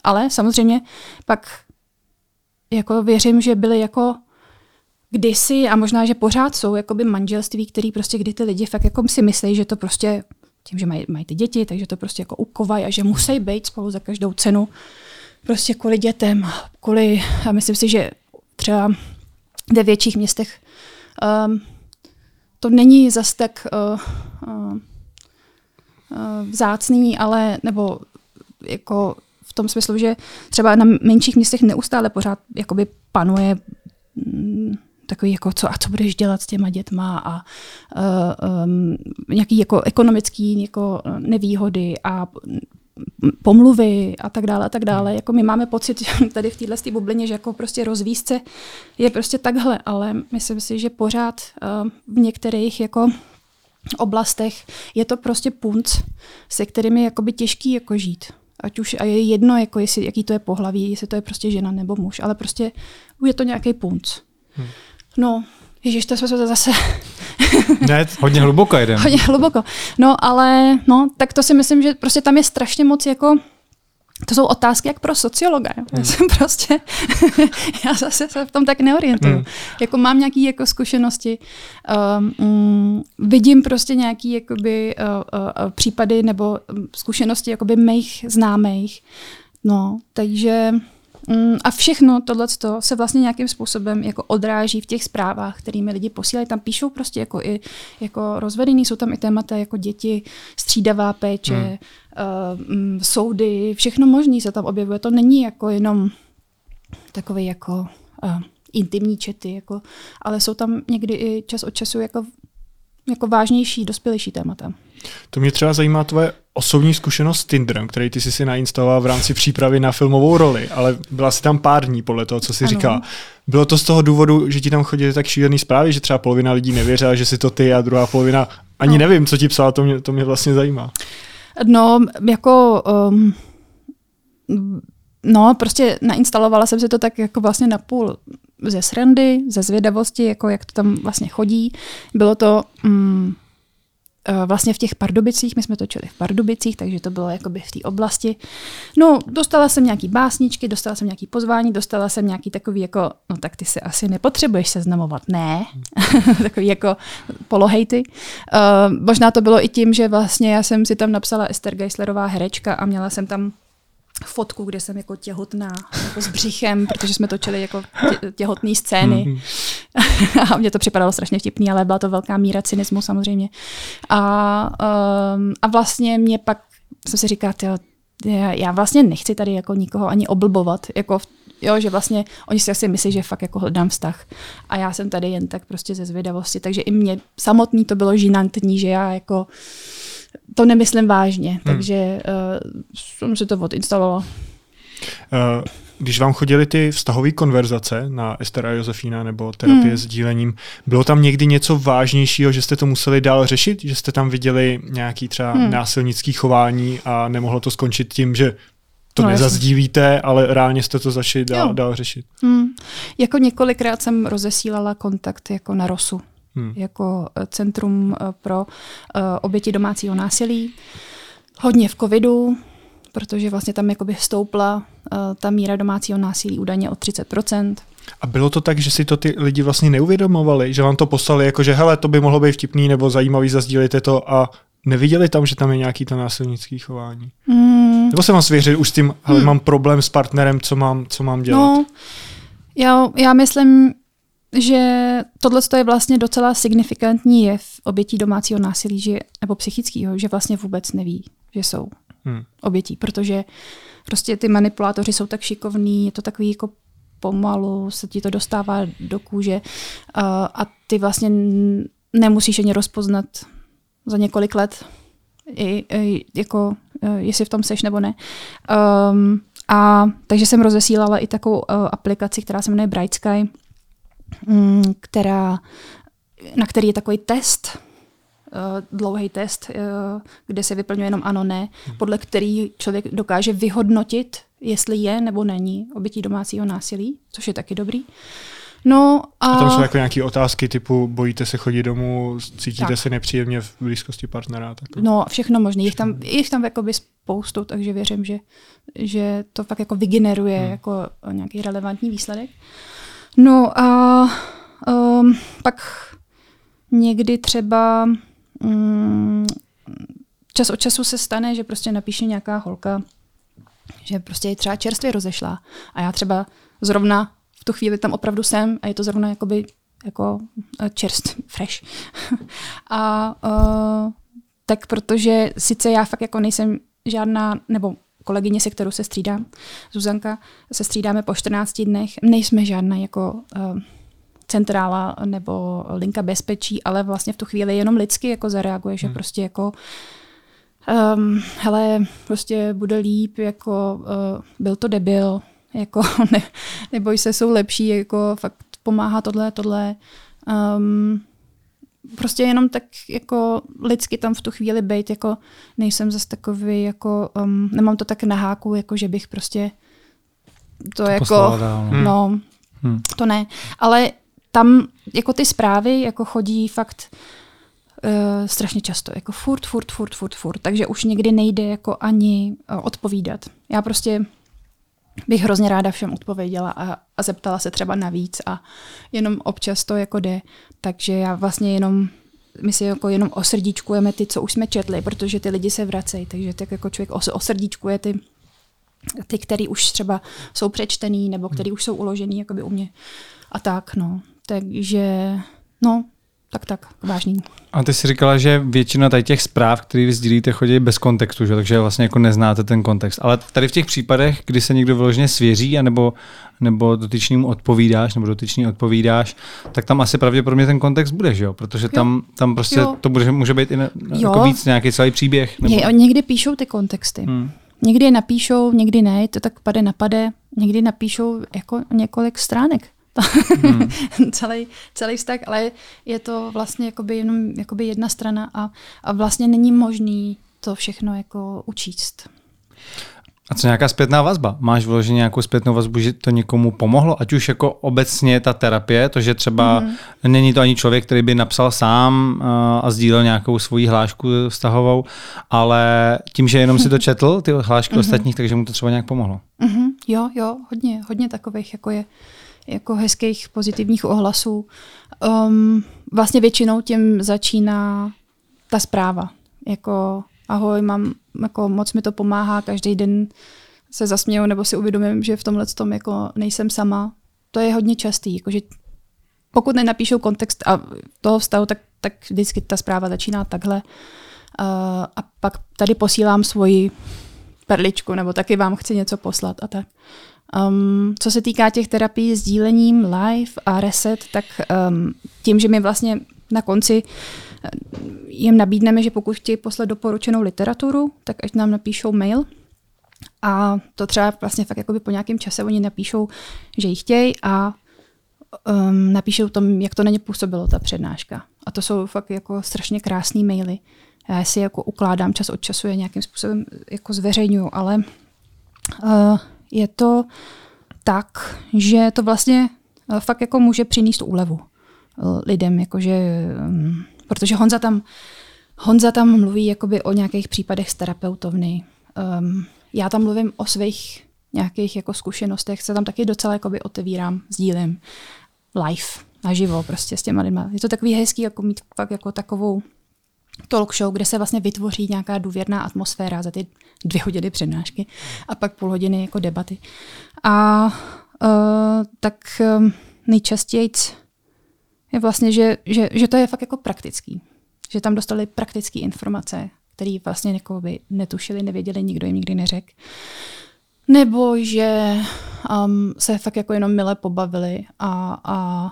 Ale samozřejmě pak jako věřím, že byly jako kdysi a možná, že pořád jsou jakoby manželství, který prostě kdy ty lidi fakt jako si myslí, že to prostě tím, že mají, mají ty děti, takže to prostě jako ukovají a že musí být spolu za každou cenu prostě kvůli dětem, kvůli, a myslím si, že třeba ve větších městech um, to není zas tak uh, uh, uh, vzácný, ale nebo jako v tom smyslu, že třeba na menších městech neustále pořád jakoby panuje mm, takový jako co a co budeš dělat s těma dětma a uh, um, nějaký jako ekonomický jako nevýhody a pomluvy a tak dále a tak dále. Jako my máme pocit *laughs* tady v této bublině, že jako prostě rozvízce je prostě takhle, ale myslím si, že pořád uh, v některých jako oblastech je to prostě punc, se kterými je jakoby těžký jako žít. Ať už a je jedno, jako jestli, jaký to je pohlaví, jestli to je prostě žena nebo muž, ale prostě je to nějaký punc. Hmm. No, Ježíš, to jsme se zase... *laughs* ne, hodně hluboko jeden. hodně hluboko. No, ale no, tak to si myslím, že prostě tam je strašně moc jako to jsou otázky jak pro sociologa. Jo. Hmm. Já jsem prostě, *laughs* já zase se v tom tak neorientuju. Hmm. Jako mám nějaké jako zkušenosti, um, um, vidím prostě nějaké jakoby, uh, uh, případy nebo zkušenosti jakoby mých známých. No, takže a všechno tohle se vlastně nějakým způsobem jako odráží v těch zprávách, kterými lidi posílají. Tam píšou prostě jako i jako rozvedený, jsou tam i témata jako děti, střídavá péče, hmm. uh, soudy, všechno možné se tam objevuje. To není jako jenom takový jako uh, intimní čety, jako, ale jsou tam někdy i čas od času jako, jako vážnější, dospělejší témata. To mě třeba zajímá tvoje osobní zkušenost s Tinderem, který ty jsi si nainstaloval v rámci přípravy na filmovou roli, ale byla si tam pár dní podle toho, co jsi říkal. Bylo to z toho důvodu, že ti tam chodili tak šílený zprávy, že třeba polovina lidí nevěřila, že si to ty a druhá polovina ani no. nevím, co ti psala, to mě, to mě vlastně zajímá. No, jako um, no, prostě nainstalovala jsem si to tak jako vlastně na půl ze srandy, ze zvědavosti, jako jak to tam vlastně chodí. Bylo to um, vlastně v těch Pardubicích, my jsme točili v Pardubicích, takže to bylo jakoby v té oblasti. No, dostala jsem nějaký básničky, dostala jsem nějaký pozvání, dostala jsem nějaký takový jako, no tak ty se asi nepotřebuješ seznamovat, ne, *laughs* takový jako polohejty. Uh, možná to bylo i tím, že vlastně já jsem si tam napsala Ester Geislerová herečka a měla jsem tam fotku, kde jsem jako těhotná, jako s břichem, protože jsme točili jako tě, těhotné scény. Mhm. *laughs* a mně to připadalo strašně vtipný, ale byla to velká míra cynismu samozřejmě. A, um, a vlastně mě pak jsem si říkala, tyjo, já vlastně nechci tady jako nikoho ani oblbovat, jako jo, že vlastně oni si asi myslí, že fakt jako hledám vztah a já jsem tady jen tak prostě ze zvědavosti, takže i mě samotný to bylo žinantní, že já jako to nemyslím vážně, hmm. takže uh, jsem si to odinstalovala. Uh, když vám chodili ty vztahové konverzace na Ester a Josefína nebo terapie hmm. s dílením, bylo tam někdy něco vážnějšího, že jste to museli dál řešit? Že jste tam viděli nějaký třeba hmm. násilnický chování a nemohlo to skončit tím, že to no, nezazdílíte, ale reálně jste to začali dál, dál řešit? Hmm. Jako několikrát jsem rozesílala kontakt jako na ROSu hmm. jako eh, Centrum eh, pro eh, oběti domácího násilí. Hodně v covidu, protože vlastně tam jakoby stoupla ta míra domácího násilí údajně o 30%. A bylo to tak, že si to ty lidi vlastně neuvědomovali, že vám to poslali jako, že hele, to by mohlo být vtipný nebo zajímavý, zazdílejte to a neviděli tam, že tam je nějaký to násilnický chování? Hmm. Nebo se vám svěřili už s tím, hele, hmm. mám problém s partnerem, co mám, co mám dělat? No, já, já myslím, že tohle je vlastně docela signifikantní jev obětí domácího násilí že, nebo psychického, že vlastně vůbec neví, že jsou hmm. obětí, protože prostě ty manipulátoři jsou tak šikovní, je to takový jako pomalu, se ti to dostává do kůže a, a ty vlastně nemusíš ani rozpoznat za několik let, i, i, jako, e, jestli v tom seš nebo ne. Um, a takže jsem rozesílala i takovou uh, aplikaci, která se jmenuje Bright Sky, která, na který je takový test, uh, dlouhý test, uh, kde se vyplňuje jenom ano, ne, hmm. podle který člověk dokáže vyhodnotit, jestli je nebo není obětí domácího násilí, což je taky dobrý. No a... a tam jsou jako nějaké otázky typu bojíte se chodit domů, cítíte tak. se nepříjemně v blízkosti partnera? Tak... No všechno možné. Jich tam, jich tam jakoby spoustu, takže věřím, že, že to fakt jako vygeneruje hmm. jako nějaký relevantní výsledek. No a um, pak někdy třeba um, čas od času se stane, že prostě napíše nějaká holka, že prostě je třeba čerstvě rozešla a já třeba zrovna v tu chvíli tam opravdu jsem a je to zrovna jakoby jako eh, čerst, fresh. *laughs* a uh, tak protože sice já fakt jako nejsem žádná, nebo kolegyně, se kterou se střídám, Zuzanka, se střídáme po 14 dnech. Nejsme žádná jako uh, centrála nebo linka bezpečí, ale vlastně v tu chvíli jenom lidsky jako zareaguje, že hmm. prostě jako um, hele, prostě bude líp, jako uh, byl to debil, jako *laughs* ne, neboj se, jsou lepší, jako fakt pomáhá tohle, tohle. Um, prostě jenom tak jako lidsky tam v tu chvíli být, jako nejsem zase takový, jako um, nemám to tak na háku, jako že bych prostě to, to jako, dál, no. no, hmm. to ne. Ale tam jako ty zprávy jako chodí fakt uh, strašně často, jako furt, furt, furt, furt, furt, takže už někdy nejde jako ani uh, odpovídat. Já prostě bych hrozně ráda všem odpověděla a, a zeptala se třeba navíc a jenom občas to jako jde. Takže já vlastně jenom my si jako jenom osrdíčkujeme ty, co už jsme četli, protože ty lidi se vracejí, takže tak jako člověk os, osrdíčkuje ty ty, které už třeba jsou přečtený nebo který už jsou uložený jakoby u mě a tak, no. Takže, no, tak, tak, vážný. A ty jsi říkala, že většina tady těch zpráv, které vy sdílíte, chodí bez kontextu, že? takže vlastně jako neznáte ten kontext. Ale tady v těch případech, kdy se někdo vyloženě svěří, anebo, nebo dotyčným odpovídáš, nebo dotyčný odpovídáš, tak tam asi pravděpodobně ten kontext bude, že jo? Protože tam, tam prostě jo. to bude, může být i ne, jako víc nějaký celý příběh. Nebo... Je, někdy píšou ty kontexty. Hmm. Někdy je napíšou, někdy ne, to tak pade napade, někdy napíšou jako několik stránek hmm. *laughs* celý, celý vztah, ale je to vlastně jakoby jenom jakoby jedna strana a, a vlastně není možný to všechno jako učíst. A co nějaká zpětná vazba? Máš vloženě nějakou zpětnou vazbu, že to někomu pomohlo? Ať už jako obecně ta terapie, to, že třeba mm. není to ani člověk, který by napsal sám uh, a sdílel nějakou svoji hlášku vztahovou, ale tím, že jenom si to *laughs* četl, ty hlášky mm-hmm. ostatních, takže mu to třeba nějak pomohlo. Mm-hmm. Jo, jo, hodně, hodně takových jako je jako hezkých pozitivních ohlasů. Um, vlastně většinou tím začíná ta zpráva. Jako ahoj, mám, jako moc mi to pomáhá, každý den se zasměju nebo si uvědomím, že v tomhle tom jako nejsem sama. To je hodně častý, jakože pokud nenapíšou kontext a toho vztahu, tak, tak vždycky ta zpráva začíná takhle. Uh, a pak tady posílám svoji perličku, nebo taky vám chci něco poslat a tak. Um, co se týká těch terapií s dílením live a reset, tak um, tím, že my vlastně na konci eh, jim nabídneme, že pokud chtějí poslat doporučenou literaturu, tak ať nám napíšou mail. A to třeba vlastně fakt jakoby po nějakém čase oni napíšou, že ji chtějí a um, napíšou tam, jak to na ně působilo, ta přednáška. A to jsou fakt jako strašně krásné maily. Já si jako ukládám čas od času, je nějakým způsobem jako zveřejňuju, ale uh, je to tak, že to vlastně eh, fakt jako může přinést úlevu eh, lidem, jakože, mm, protože Honza tam, Honza tam mluví jakoby o nějakých případech z terapeutovny. Um, já tam mluvím o svých nějakých jako zkušenostech, se tam taky docela jakoby otevírám, sdílím live, naživo prostě s těma lidma. Je to takový hezký jako mít fakt jako takovou talk show, kde se vlastně vytvoří nějaká důvěrná atmosféra za ty dvě hodiny přednášky a pak půl hodiny jako debaty. A uh, tak um, nejčastěji je vlastně, že, že, že to je fakt jako praktický. Že tam dostali praktické informace, které vlastně jako by netušili, nevěděli, nikdo jim nikdy neřekl. Nebo že um, se fakt jako jenom mile pobavili a, a,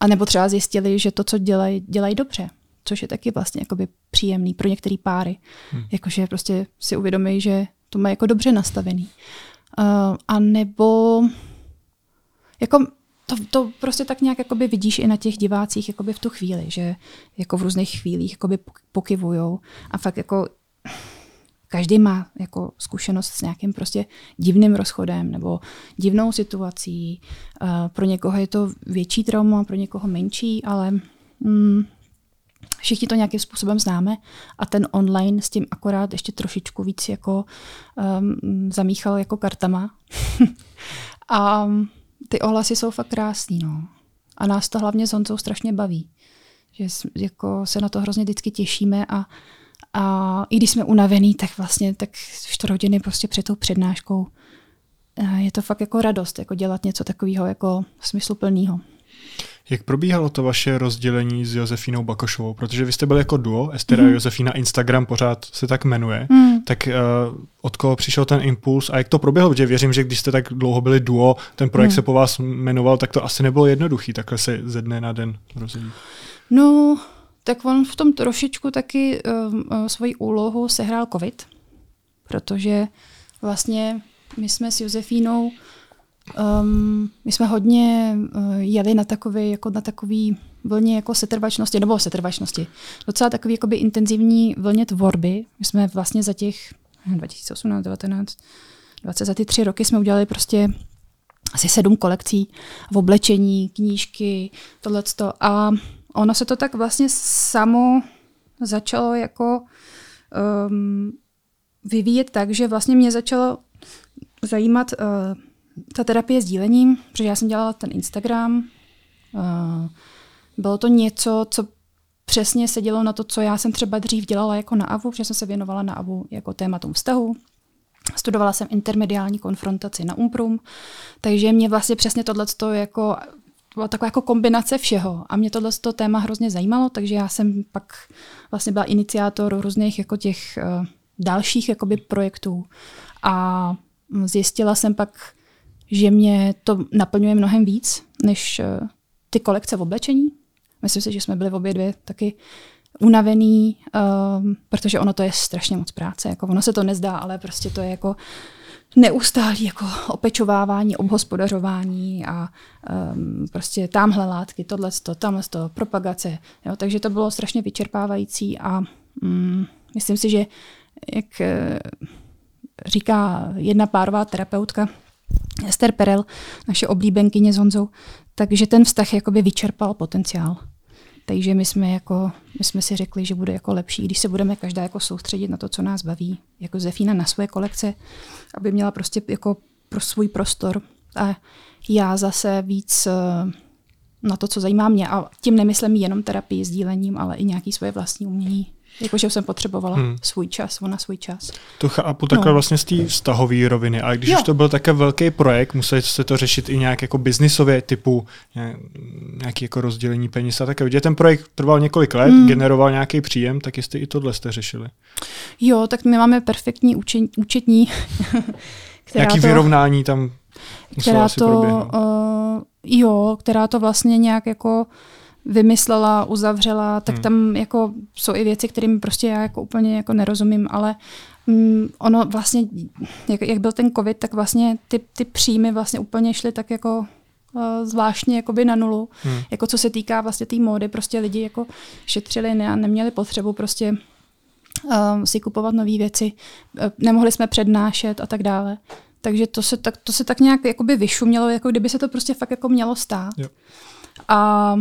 a nebo třeba zjistili, že to, co dělají, dělají dobře což je taky vlastně jakoby příjemný pro některé páry. Hmm. Jakože prostě si uvědomí, že to má jako dobře nastavený. Uh, a nebo jako to, to prostě tak nějak jakoby vidíš i na těch divácích jakoby v tu chvíli, že jako v různých chvílích jakoby pokyvujou a fakt jako každý má jako zkušenost s nějakým prostě divným rozchodem nebo divnou situací. Uh, pro někoho je to větší trauma, pro někoho menší, ale mm, Všichni to nějakým způsobem známe a ten online s tím akorát ještě trošičku víc jako um, zamíchal jako kartama. *laughs* a ty ohlasy jsou fakt krásný, no. A nás to hlavně s Honzou strašně baví. Že jako se na to hrozně vždycky těšíme a, a i když jsme unavený, tak vlastně tak čtvrt hodiny prostě před tou přednáškou eh, je to fakt jako radost, jako dělat něco takového jako smysluplného. Jak probíhalo to vaše rozdělení s Josefínou Bakošovou? Protože vy jste byli jako duo, Estera mm. a Josefína, Instagram pořád se tak jmenuje. Mm. Tak uh, od koho přišel ten impuls a jak to proběhlo? Protože věřím, že když jste tak dlouho byli duo, ten projekt mm. se po vás jmenoval, tak to asi nebylo jednoduchý, takhle se ze dne na den rozdělit. No, tak on v tom trošičku taky uh, svoji úlohu sehrál covid, protože vlastně my jsme s Josefínou Um, my jsme hodně uh, jeli na takový, jako na takový vlně jako setrvačnosti, nebo setrvačnosti. Docela takový jakoby intenzivní vlně tvorby. My jsme vlastně za těch 2018, 19, 20, za ty tři roky jsme udělali prostě asi sedm kolekcí v oblečení, knížky, tohleto. A ono se to tak vlastně samo začalo jako um, vyvíjet tak, že vlastně mě začalo zajímat uh, ta terapie s dílením, protože já jsem dělala ten Instagram, uh, bylo to něco, co přesně sedělo na to, co já jsem třeba dřív dělala jako na AVU, protože jsem se věnovala na AVU jako tématům vztahu. Studovala jsem intermediální konfrontaci na Umprum, takže mě vlastně přesně tohle jako byla taková jako kombinace všeho. A mě tohle téma hrozně zajímalo, takže já jsem pak vlastně byla iniciátor různých jako těch uh, dalších jakoby projektů. A zjistila jsem pak, že mě to naplňuje mnohem víc, než uh, ty kolekce v oblečení. Myslím si, že jsme byli v obě dvě taky unavený, um, protože ono to je strašně moc práce. Jako ono se to nezdá, ale prostě to je jako neustálý jako opečovávání, obhospodařování a um, prostě tamhle látky, tohle, tamhle to, propagace. Jo? Takže to bylo strašně vyčerpávající a um, myslím si, že jak uh, říká jedna párová terapeutka, Esther Perel, naše oblíbenkyně s Honzou, takže ten vztah jakoby vyčerpal potenciál. Takže my jsme, jako, my jsme si řekli, že bude jako lepší, když se budeme každá jako soustředit na to, co nás baví, jako Zefína na svoje kolekce, aby měla prostě jako pro svůj prostor. A já zase víc eh, na to, co zajímá mě. A tím nemyslím jenom terapii sdílením, ale i nějaký svoje vlastní umění Jakože jsem potřebovala hmm. svůj čas, ona svůj čas. To chápu takhle no. vlastně z té vztahové roviny, ale když jo. už to byl také velký projekt, museli se to řešit i nějak jako biznisově, typu nějaký jako rozdělení peněz a také. Když ten projekt trval několik let, hmm. generoval nějaký příjem, tak jestli i tohle jste řešili. Jo, tak my máme perfektní účet, účetní. *laughs* která Jaký to, vyrovnání tam která to, uh, jo, která to vlastně nějak jako vymyslela, uzavřela, tak hmm. tam jako jsou i věci, kterým prostě já jako úplně jako nerozumím, ale mm, ono vlastně, jak, jak byl ten covid, tak vlastně ty, ty příjmy vlastně úplně šly tak jako uh, zvláštně jakoby na nulu. Hmm. Jako co se týká vlastně té tý módy, prostě lidi jako šetřili ne, a neměli potřebu prostě uh, si kupovat nové věci, uh, nemohli jsme přednášet a tak dále. Takže to se tak, to se tak nějak jakoby vyšumělo, jako kdyby se to prostě fakt jako mělo stát. Jo. A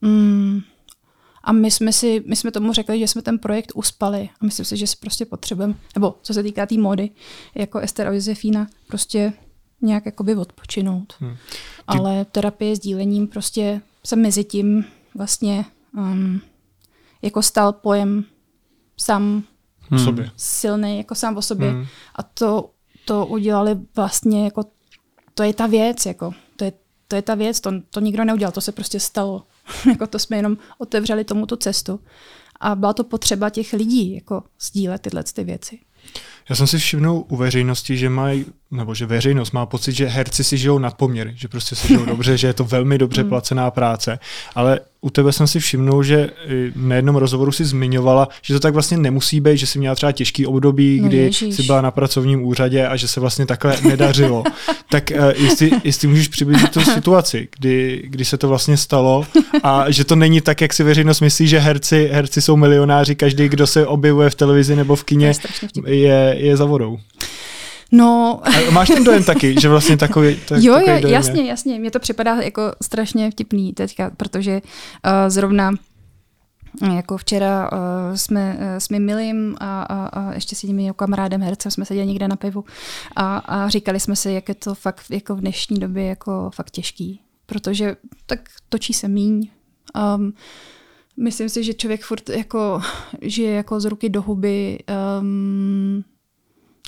Mm. A my jsme, si, my jsme tomu řekli, že jsme ten projekt uspali a myslím si, že si prostě potřebujeme, nebo co se týká té tý mody, jako Ester a Josefína, prostě nějak jakoby odpočinout. Hmm. Ty... Ale terapie s dílením prostě se mezi tím vlastně um, jako stal pojem sám hmm. sobě. silný, jako sám o sobě. Hmm. A to, to udělali vlastně jako, to je ta věc, jako, to je, ta věc, to, to nikdo neudělal, to se prostě stalo. *laughs* jako to jsme jenom otevřeli tomuto cestu. A byla to potřeba těch lidí jako sdílet tyhle ty věci. Já jsem si všimnul u veřejnosti, že mají, nebo že veřejnost má pocit, že herci si žijou nad poměry, že prostě si žijou *laughs* dobře, že je to velmi dobře hmm. placená práce, ale u tebe jsem si všimnul, že na jednom rozhovoru si zmiňovala, že to tak vlastně nemusí být, že si měla třeba těžký období, no kdy ježiš. jsi byla na pracovním úřadě a že se vlastně takhle nedařilo. *laughs* tak uh, jestli, jestli můžeš přiblížit tu situaci, kdy, kdy se to vlastně stalo a že to není tak, jak si veřejnost myslí, že herci, herci jsou milionáři, každý, kdo se objevuje v televizi nebo v kině, je, je za vodou. No. A máš ten dojem taky, že vlastně takový, tak, *laughs* jo, jo, dojem jasně, je. jasně. Mně to připadá jako strašně vtipný teďka, protože uh, zrovna jako včera uh, jsme uh, s mým milým a, a, a ještě s jedním kamarádem hercem jsme seděli někde na pivu a, a říkali jsme si, jak je to fakt jako v dnešní době jako fakt těžký, protože tak točí se míň. Um, myslím si, že člověk furt jako žije jako z ruky do huby. Um,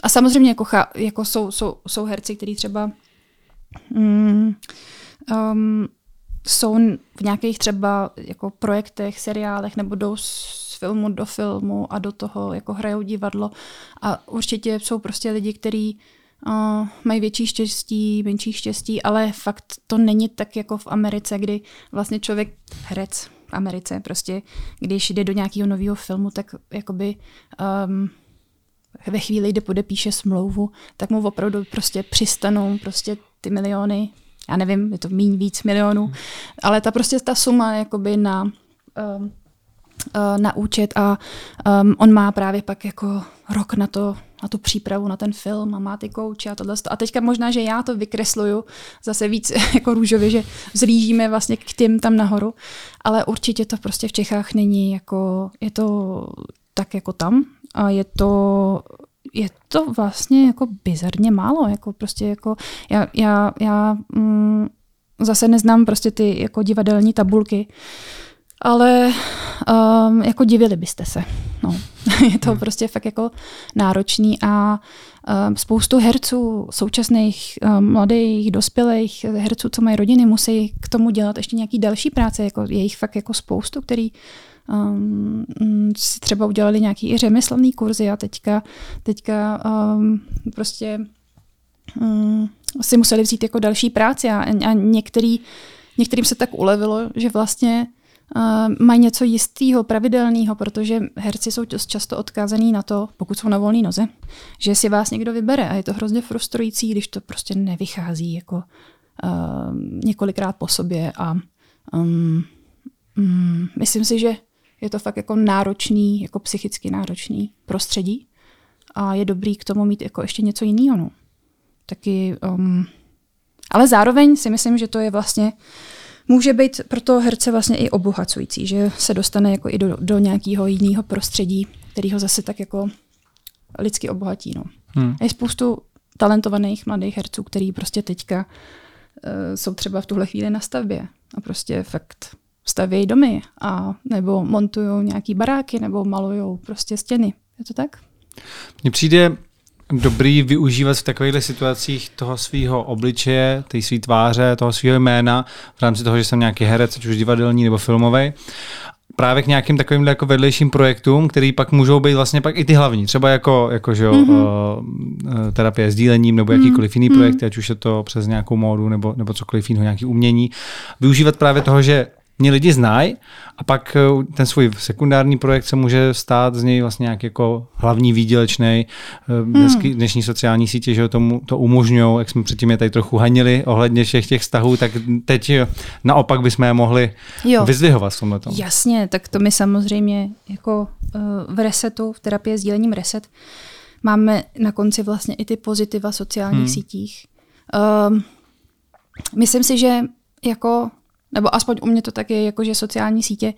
a samozřejmě jako, jako jsou, jsou, jsou herci, kteří třeba mm, um, jsou v nějakých třeba jako projektech, seriálech nebo jdou z filmu do filmu a do toho jako hrajou divadlo. A určitě jsou prostě lidi, kteří uh, mají větší štěstí, menší štěstí, ale fakt to není tak jako v Americe, kdy vlastně člověk herec v Americe prostě, když jde do nějakého nového filmu, tak jakoby um, ve chvíli, kdy podepíše smlouvu, tak mu opravdu prostě přistanou prostě ty miliony, já nevím, je to méně víc milionů, hmm. ale ta prostě ta suma jakoby na um, na účet a um, on má právě pak jako rok na to, na tu přípravu na ten film a má ty kouče a tohle. A teďka možná, že já to vykresluju zase víc *laughs* jako růžově, že zlížíme vlastně k tím tam nahoru, ale určitě to prostě v Čechách není jako, je to tak jako tam a je to je to vlastně jako bizarně málo, jako prostě jako já, já, já mm, zase neznám prostě ty jako divadelní tabulky, ale um, jako divili byste se. No. *laughs* je to hmm. prostě fakt jako náročný a um, spoustu herců, současných um, mladých, dospělých herců, co mají rodiny, musí k tomu dělat ještě nějaký další práce, jako je jich fakt jako spoustu, který um, si třeba udělali nějaký i řemeslný kurzy a teďka, teďka um, prostě um, si museli vzít jako další práci a, a některý, některým se tak ulevilo, že vlastně uh, mají něco jistého, pravidelného, protože herci jsou často odkázaný na to, pokud jsou na volné noze, že si vás někdo vybere a je to hrozně frustrující, když to prostě nevychází jako uh, několikrát po sobě a um, um, myslím si, že je to fakt jako náročný, jako psychicky náročný prostředí a je dobrý k tomu mít jako ještě něco jiného. No. Taky, um, ale zároveň si myslím, že to je vlastně může být pro toho herce vlastně i obohacující, že se dostane jako i do, do nějakého jiného prostředí, který ho zase tak jako lidsky obohatí. No. Hmm. Je spoustu talentovaných mladých herců, který prostě teďka uh, jsou třeba v tuhle chvíli na stavbě a prostě fakt stavějí domy a nebo montují nějaký baráky nebo malují prostě stěny. Je to tak? Mně přijde dobrý využívat v takovýchto situacích toho svého obličeje, té své tváře, toho svého jména v rámci toho, že jsem nějaký herec, ať už divadelní nebo filmový právě k nějakým takovým jako vedlejším projektům, který pak můžou být vlastně pak i ty hlavní, třeba jako, jako že jo, mm-hmm. uh, terapie s dílením nebo jakýkoliv jiný mm-hmm. projekt, ať už je to přes nějakou módu nebo, nebo cokoliv jiného, nějaký umění. Využívat právě toho, že mě lidi znají a pak eh, ten svůj sekundární projekt se může stát z něj vlastně nějak jako hlavní výdělečný. Eh, hmm. Dnešní sociální sítě, že tomu to umožňují, jak jsme předtím je tady trochu hanili ohledně všech těch vztahů, tak teď naopak bychom je mohli jo. vyzdvihovat v tomhle. Jasně, tak to my samozřejmě jako v resetu, v terapii s dílením reset, máme na konci vlastně i ty pozitiva sociálních hmm. sítích. Um, myslím si, že jako nebo aspoň u mě to tak je, jako že sociální sítě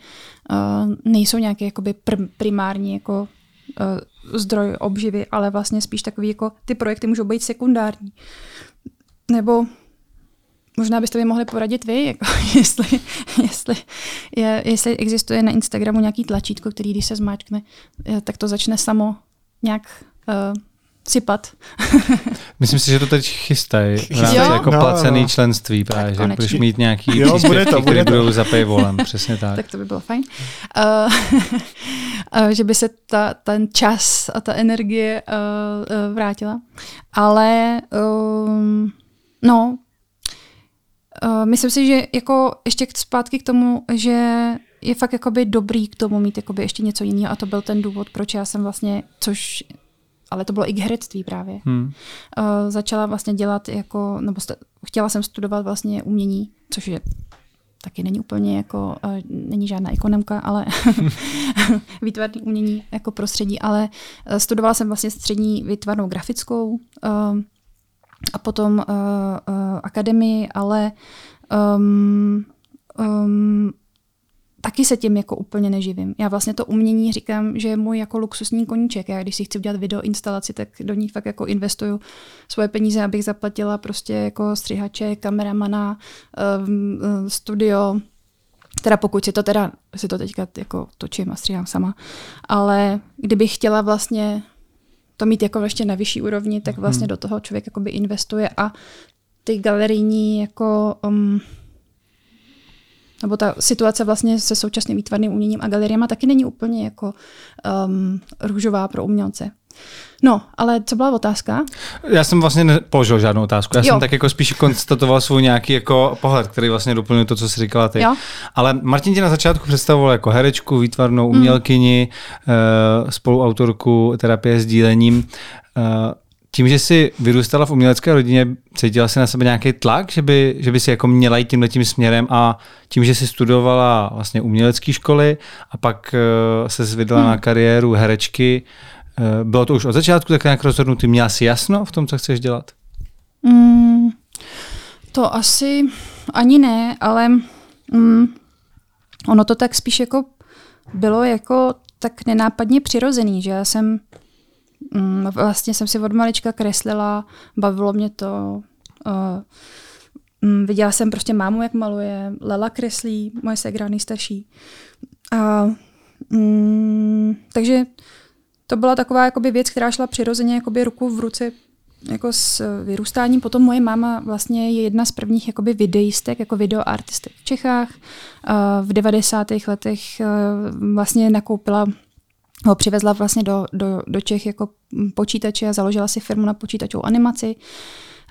uh, nejsou nějaké jakoby pr- primární jako uh, zdroj obživy, ale vlastně spíš takový jako ty projekty můžou být sekundární. Nebo možná byste mi mohli poradit vy, jako *laughs* jestli, jestli, je, jestli existuje na Instagramu nějaký tlačítko, který když se zmáčkne, tak to začne samo nějak uh, sypat. *laughs* Myslím si, že to teď chystají v rámci jako no, placený no. členství právě, že budeš mít nějaký jo, bude to, bude budou za paywallem, přesně *laughs* tak. Tak to by bylo fajn. Uh, *laughs* že by se ta, ten čas a ta energie uh, uh, vrátila. Ale um, no, uh, myslím si, že jako ještě zpátky k tomu, že je fakt jakoby dobrý k tomu mít jakoby ještě něco jiného a to byl ten důvod, proč já jsem vlastně, což ale to bylo i k herectví právě. Hmm. Uh, začala vlastně dělat jako, nebo st- chtěla jsem studovat vlastně umění, což je taky není úplně jako, uh, není žádná ekonomka, ale *laughs* výtvarný umění jako prostředí, ale uh, studovala jsem vlastně střední výtvarnou grafickou uh, a potom uh, uh, akademii, ale um, um, taky se tím jako úplně neživím. Já vlastně to umění říkám, že je můj jako luxusní koníček. Já když si chci udělat video instalaci, tak do ní fakt jako investuju svoje peníze, abych zaplatila prostě jako střihače, kameramana, um, studio, teda pokud si to teda, si to teďka jako točím a stříhám sama, ale kdybych chtěla vlastně to mít jako ještě na vyšší úrovni, tak vlastně hmm. do toho člověk jakoby investuje a ty galerijní jako um, nebo ta situace vlastně se současným výtvarným uměním a galeriema taky není úplně jako um, růžová pro umělce. No, ale co byla otázka? Já jsem vlastně nepoložil žádnou otázku. Já jo. jsem tak jako spíš konstatoval svůj nějaký jako pohled, který vlastně doplňuje to, co jsi říkala ty. Jo. Ale Martin tě na začátku představoval jako herečku, výtvarnou mm. umělkyni, mm. spoluautorku terapie s dílením. Tím, že jsi vyrůstala v umělecké rodině, cítila jsi na sebe nějaký tlak, že by, že by si jako měla jít tímhle tím směrem a tím, že jsi studovala vlastně umělecké školy a pak uh, se vydala hmm. na kariéru herečky, uh, bylo to už od začátku tak nějak rozhodnutý? Měla jsi jasno v tom, co chceš dělat? Mm, to asi ani ne, ale mm, ono to tak spíš jako bylo jako tak nenápadně přirozený, že já jsem Mm, vlastně jsem si od malička kreslila, bavilo mě to. Uh, mm, viděla jsem prostě mámu, jak maluje, Lela kreslí, moje segra nejstarší. A, mm, takže to byla taková jakoby věc, která šla přirozeně jakoby ruku v ruce jako s vyrůstáním. Potom moje máma vlastně je jedna z prvních jakoby videistek, jako videoartistek v Čechách. V 90. letech vlastně nakoupila ho přivezla vlastně do, do, do Čech jako počítače a založila si firmu na počítačovou animaci.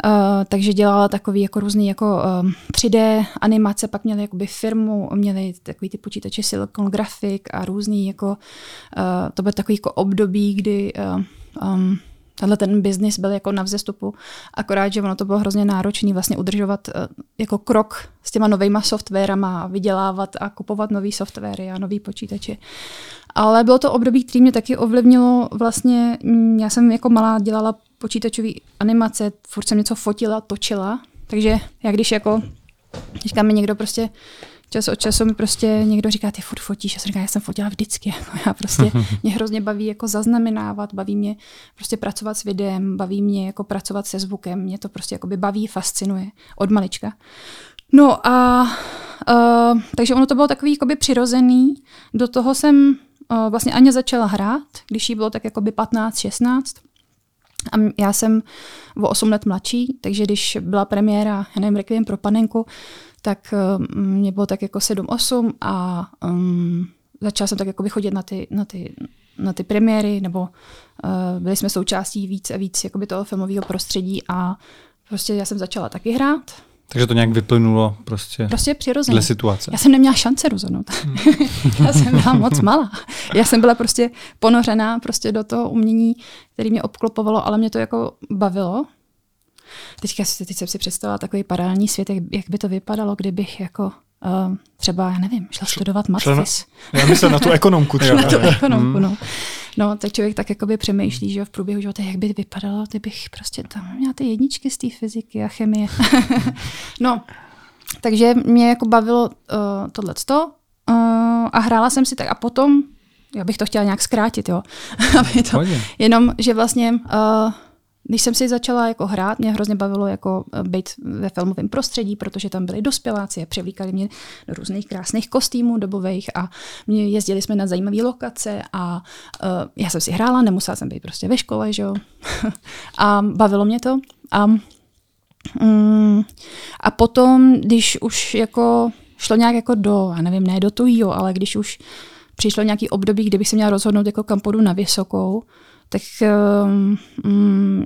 Uh, takže dělala takový jako různý jako uh, 3D animace, pak měli jakoby firmu, měli takový ty počítače Silicon Graphic a různý jako, uh, to byl takový jako období, kdy uh, um, tenhle ten biznis byl jako na vzestupu, akorát, že ono to bylo hrozně náročné vlastně udržovat uh, jako krok s těma novýma softwarama, vydělávat a kupovat nový softwary a nový počítače. Ale bylo to období, které mě taky ovlivnilo vlastně, mm, já jsem jako malá dělala počítačové animace, furt jsem něco fotila, točila, takže já když jako, teďka mi někdo prostě čas od času mi prostě někdo říká, ty furt fotíš, já jsem říká, já jsem fotila vždycky, jako *laughs* já prostě, *laughs* mě hrozně baví jako zaznamenávat, baví mě prostě pracovat s videem, baví mě jako pracovat se zvukem, mě to prostě jako by baví, fascinuje od malička. No a uh, takže ono to bylo takový jakoby přirozený, do toho jsem uh, vlastně Aně začala hrát, když jí bylo tak jakoby 15-16, a já jsem o 8 let mladší, takže když byla premiéra, já nevím, Requiem pro panenku, tak uh, mě bylo tak jako 7-8 a um, začala jsem tak jako chodit na ty, na ty, na ty premiéry, nebo uh, byli jsme součástí víc a víc jakoby toho filmového prostředí a prostě já jsem začala taky hrát. Takže to nějak vyplynulo prostě, prostě přirozeně. dle situace. Já jsem neměla šance rozhodnout. Hmm. *laughs* já jsem byla moc malá. Já jsem byla prostě ponořená prostě do toho umění, který mě obklopovalo, ale mě to jako bavilo. Teďka teď jsem si představila takový paralelní svět, jak, jak by to vypadalo, kdybych jako uh, třeba, já nevím, šla studovat matfis. Já myslím na tu ekonomku *laughs* třeba. na tu ekonomku, hmm. no. No, tak člověk tak jakoby přemýšlí, že v průběhu života, jak by vypadalo, kdybych prostě tam měla ty jedničky z té fyziky a chemie. *laughs* no, takže mě jako bavilo uh, tohleto uh, a hrála jsem si tak a potom, já bych to chtěla nějak zkrátit, jo, *laughs* aby to, jenom, že vlastně uh, když jsem si začala jako hrát, mě hrozně bavilo jako eh, být ve filmovém prostředí, protože tam byli dospěláci a převlíkali mě do různých krásných kostýmů dobových a mě jezdili jsme na zajímavé lokace a uh, já jsem si hrála, nemusela jsem být prostě ve škole, že jo. *laughs* a bavilo mě to. A, um, a potom, když už jako šlo nějak jako do, já nevím, ne do tujího, ale když už přišlo nějaký období, kdy bych se měla rozhodnout, jako kam půjdu na vysokou, tak um,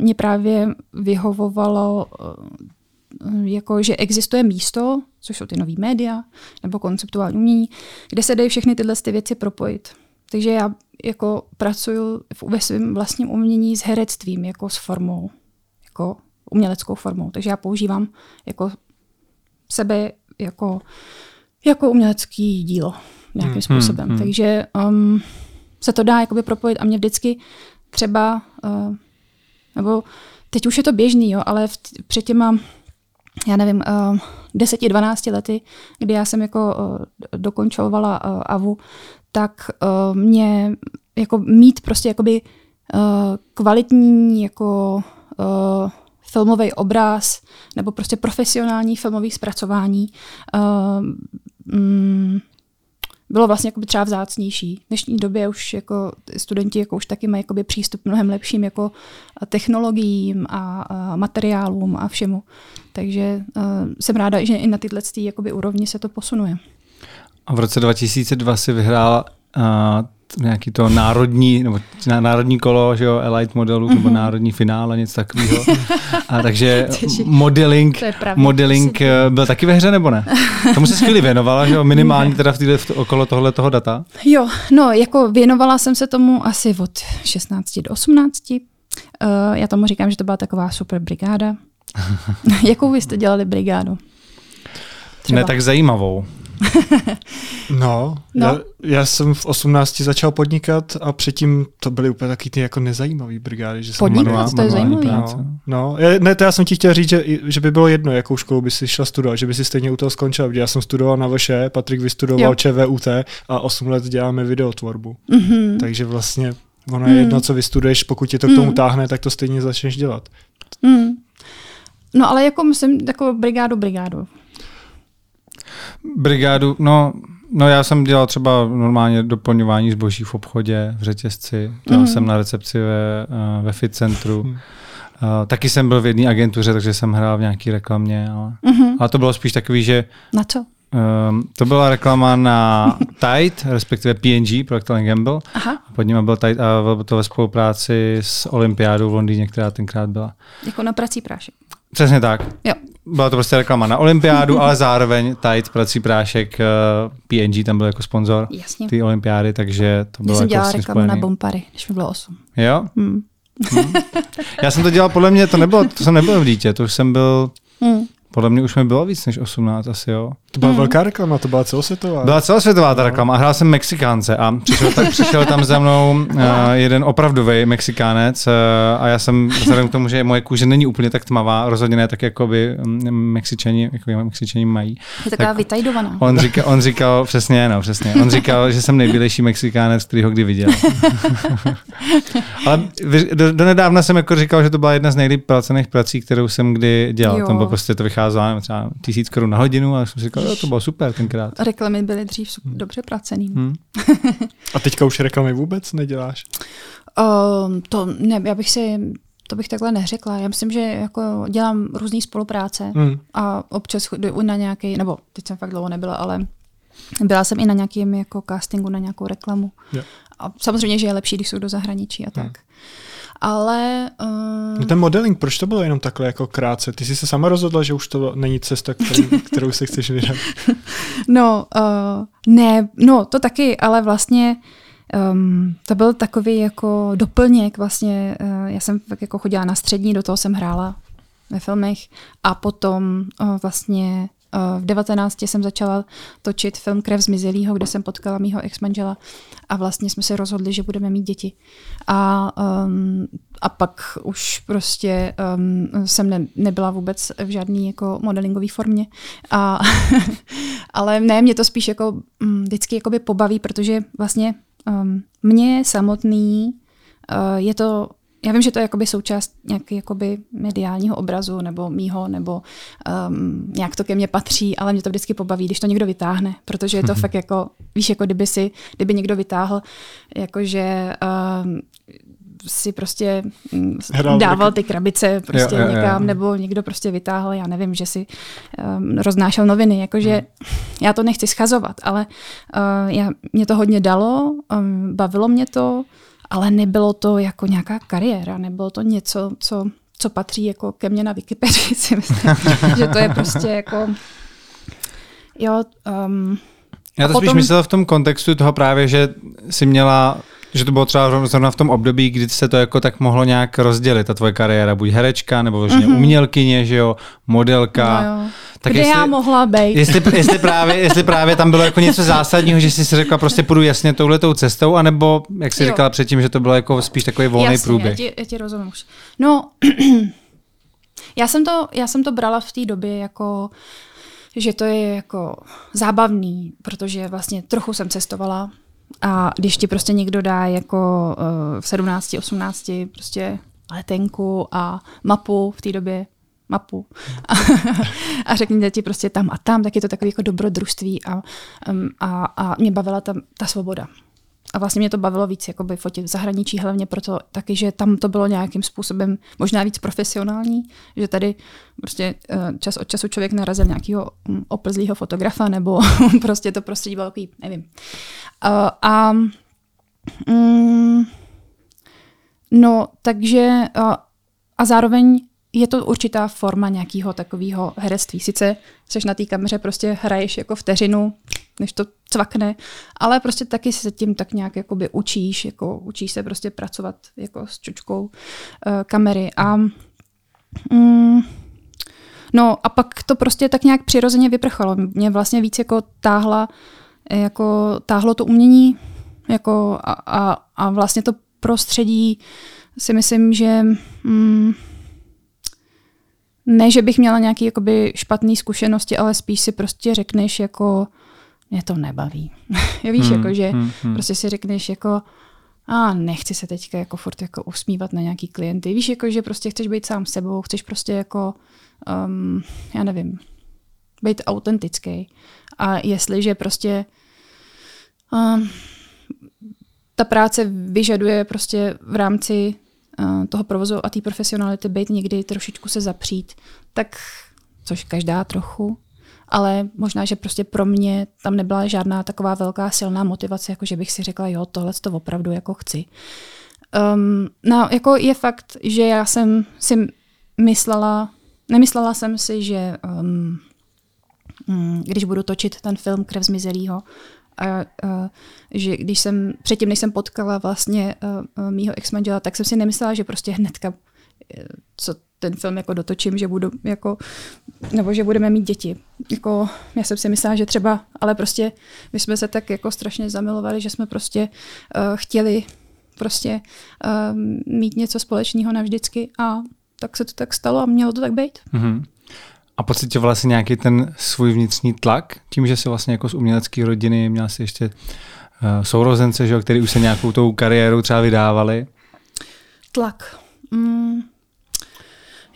mě právě vyhovovalo, uh, jako, že existuje místo, což jsou ty nové média nebo konceptuální umění, kde se dají všechny tyhle ty věci propojit. Takže já jako pracuju ve svém vlastním umění s herectvím, jako s formou, jako uměleckou formou. Takže já používám jako sebe jako, jako umělecký dílo nějakým hmm, způsobem. Hmm, hmm. Takže um, se to dá jakoby propojit a mě vždycky třeba, uh, nebo teď už je to běžný, jo, ale v, před těma, já nevím, uh, 10-12 lety, kdy já jsem jako uh, dokončovala uh, AVU, tak uh, mě jako mít prostě jakoby uh, kvalitní jako uh, filmový obraz nebo prostě profesionální filmový zpracování uh, mm, bylo vlastně jako třeba vzácnější. V dnešní době už jako studenti jako už taky mají jakoby přístup mnohem lepším jako technologiím a, a materiálům a všemu. Takže uh, jsem ráda, že i na tyhle jakoby úrovni se to posunuje. A v roce 2002 si vyhrála nějaký to národní, nebo národní kolo, že jo, Elite modelu, mm-hmm. nebo mhm. národní finále, něco takového. A takže *laughs* modeling, modeling eh, byl taky ve hře, nebo ne? Tomu se chvíli věnovala, že jo, minimálně teda v týhle, v, okolo tohle toho data? Jo, no, jako věnovala jsem se tomu asi od 16 do 18. Uh, eh, já tomu říkám, že to byla taková super brigáda. *laughs* *laughs* Jakou vy jste dělali brigádu? Třeba. Ne tak zajímavou. *laughs* no, no. Já, já jsem v 18 začal podnikat a předtím to byly úplně taky ty jako nezajímavý brigády. Že podnikat, jsem manuál, to je zajímavý. No, no, ne, to já jsem ti chtěl říct, že, že by bylo jedno, jakou školu by si šla studovat, že by si stejně u toho skončila. Já jsem studoval na VŠE, Patrik vystudoval jo. ČVUT a 8 let děláme videotvorbu. Mm-hmm. Takže vlastně ono je mm. jedno, co vystuduješ, pokud tě to k tomu mm. táhne, tak to stejně začneš dělat. Mm. No ale jako myslím, jako brigádu, brigádu. Brigádu, no, no já jsem dělal třeba normálně doplňování zboží v obchodě, v řetězci. Dělal mm. jsem na recepci ve, eh, ve fit centru. Uh, taky jsem byl v jedné agentuře, takže jsem hrál v nějaké reklamě, ale, mm-hmm. ale to bylo spíš takový, že... Na co? Um, to byla reklama na Tide, respektive P&G, Procter Gamble. Aha. Pod nimi byl Tide a bylo to ve spolupráci s Olympiádou v Londýně, která tenkrát byla. Jako na prací prášek. Přesně tak. Jo. Byla to prostě reklama na olympiádu, ale zároveň Tide, prací prášek, uh, P&G tam byl jako sponzor té olympiády, takže to bylo Já jsem jako dělala reklamu spojený. na Bompary, když mi bylo 8. Jo? Hmm. Hmm. Já jsem to dělal, podle mě to nebylo, to jsem nebyl v dítě, to už jsem byl, hmm. podle mě už mi bylo víc než 18 asi, jo. To byla hmm. velká reklama, to byla celosvětová. Byla celosvětová ta no. reklama a hrál jsem Mexikánce a přišel, tak, přišel tam za mnou uh, jeden opravdový Mexikánec uh, a já jsem vzhledem k tomu, že moje kůže není úplně tak tmavá, rozhodně ne tak, jako by mm, Mexičani, jako Mexičani mají. Je taková tak vytajdovaná. On říkal, on říkal, přesně, no, přesně. On říkal, že jsem nejbělejší Mexikánec, který ho kdy viděl. *laughs* Ale do, do, nedávna jsem jako říkal, že to byla jedna z nejlíp placených prací, kterou jsem kdy dělal. Jo. Tam bylo prostě to vycházelo třeba tisíc korun na hodinu a jsem si říkal, jo, to bylo super tenkrát. Reklamy byly dřív hmm. dobře placený. Hmm. A teďka už reklamy vůbec neděláš? Um, to ne, já bych si to bych takhle neřekla. Já myslím, že jako dělám různé spolupráce hmm. a občas jdu na nějaký, nebo teď jsem fakt dlouho nebyla, ale byla jsem i na nějakém jako castingu na nějakou reklamu. Yeah. A samozřejmě, že je lepší, když jsou do zahraničí a tak. Hmm. Ale... Uh... ten modeling, proč to bylo jenom takhle jako krátce? Ty jsi se sama rozhodla, že už to není cesta, kterou, *laughs* kterou se chceš vydat? no, uh, ne, no to taky, ale vlastně um, to byl takový jako doplněk vlastně. Uh, já jsem tak jako chodila na střední, do toho jsem hrála ve filmech a potom uh, vlastně v 19 jsem začala točit film Krev zmizelýho, kde jsem potkala mýho ex-manžela a vlastně jsme se rozhodli, že budeme mít děti. A, um, a pak už prostě um, jsem ne, nebyla vůbec v žádný jako modelingové formě. A, *laughs* ale ne, mě to spíš jako um, vždycky jakoby pobaví, protože vlastně um, mě samotný uh, je to já vím, že to je jakoby součást nějaký jakoby mediálního obrazu nebo mýho, nebo um, nějak to ke mně patří, ale mě to vždycky pobaví, když to někdo vytáhne, protože je to fakt jako, víš, jako kdyby si, kdyby někdo vytáhl, jakože um, si prostě Hrál dával ty krabice prostě jo, jo, někam, jo. nebo někdo prostě vytáhl, já nevím, že si um, roznášel noviny, jakože hmm. já to nechci schazovat, ale uh, já, mě to hodně dalo, um, bavilo mě to, ale nebylo to jako nějaká kariéra, nebylo to něco, co, co patří jako ke mně na Wikipedii, *laughs* si myslím, že to je prostě jako, jo, um, já to potom... spíš myslel v tom kontextu toho právě, že si měla že to bylo třeba zrovna v tom období, kdy se to jako tak mohlo nějak rozdělit, ta tvoje kariéra, buď herečka, nebo mm-hmm. umělkyně, že jo, modelka. No jo. Tak Kde jestli, já mohla být? Jestli, jestli, právě, jestli právě tam bylo jako něco zásadního, že jsi si řekla, prostě půjdu jasně touhletou cestou, anebo, jak jsi jo. říkala předtím, že to bylo jako spíš takový volný jasně, průběh. Já ti, já ti rozumím už. No, *clears throat* já jsem to, já jsem to brala v té době jako že to je jako zábavný, protože vlastně trochu jsem cestovala, a když ti prostě někdo dá jako uh, v 17, 18 prostě letenku a mapu v té době, mapu a, *laughs* a řekněte ti prostě tam a tam, tak je to takový jako dobrodružství a, um, a, a mě bavila ta, ta svoboda. A vlastně mě to bavilo víc jakoby fotit v zahraničí, hlavně proto taky, že tam to bylo nějakým způsobem možná víc profesionální, že tady prostě eh, čas od času člověk narazil nějakého mm, oplzlého fotografa, nebo *laughs* prostě to prostředí bylo takový, nevím. A, a mm, no, takže a, a zároveň je to určitá forma nějakého takového herectví. Sice jsi na té kameře, prostě hraješ jako vteřinu, než to cvakne, ale prostě taky se tím tak nějak jakoby učíš, jako učíš se prostě pracovat jako s čučkou uh, kamery a mm, no a pak to prostě tak nějak přirozeně vyprchalo. Mě vlastně víc jako táhla, jako táhlo to umění jako a, a, a vlastně to prostředí si myslím, že mm, ne, že bych měla nějaké jakoby špatné zkušenosti, ale spíš si prostě řekneš jako mě to nebaví. *laughs* Víš, hmm, jako že hmm, hmm. prostě si řekneš jako a nechci se teďka jako furt jako usmívat na nějaký klienty. Víš, jako, že prostě chceš být sám sebou, chceš prostě jako, um, já nevím, být autentický. A jestliže prostě um, ta práce vyžaduje prostě v rámci toho provozu a té profesionality být někdy trošičku se zapřít, tak což každá trochu, ale možná, že prostě pro mě tam nebyla žádná taková velká silná motivace, jako že bych si řekla, jo, tohle to opravdu jako chci. Um, no, jako je fakt, že já jsem si myslela, nemyslela jsem si, že um, když budu točit ten film Krev zmizelýho, a, a že když jsem, předtím, než jsem potkala vlastně mýho ex tak jsem si nemyslela, že prostě hnedka, e, co ten film jako dotočím, že budu jako, nebo že budeme mít děti. Jako, já jsem si myslela, že třeba, ale prostě my jsme se tak jako strašně zamilovali, že jsme prostě uh, chtěli prostě uh, mít něco společného navždycky a tak se to tak stalo a mělo to tak být. Mm-hmm. A pocitovala si nějaký ten svůj vnitřní tlak, tím, že jsi vlastně jako z umělecké rodiny měla si ještě uh, sourozence, že, který už se nějakou tou kariérou třeba vydávali? Tlak. Mm.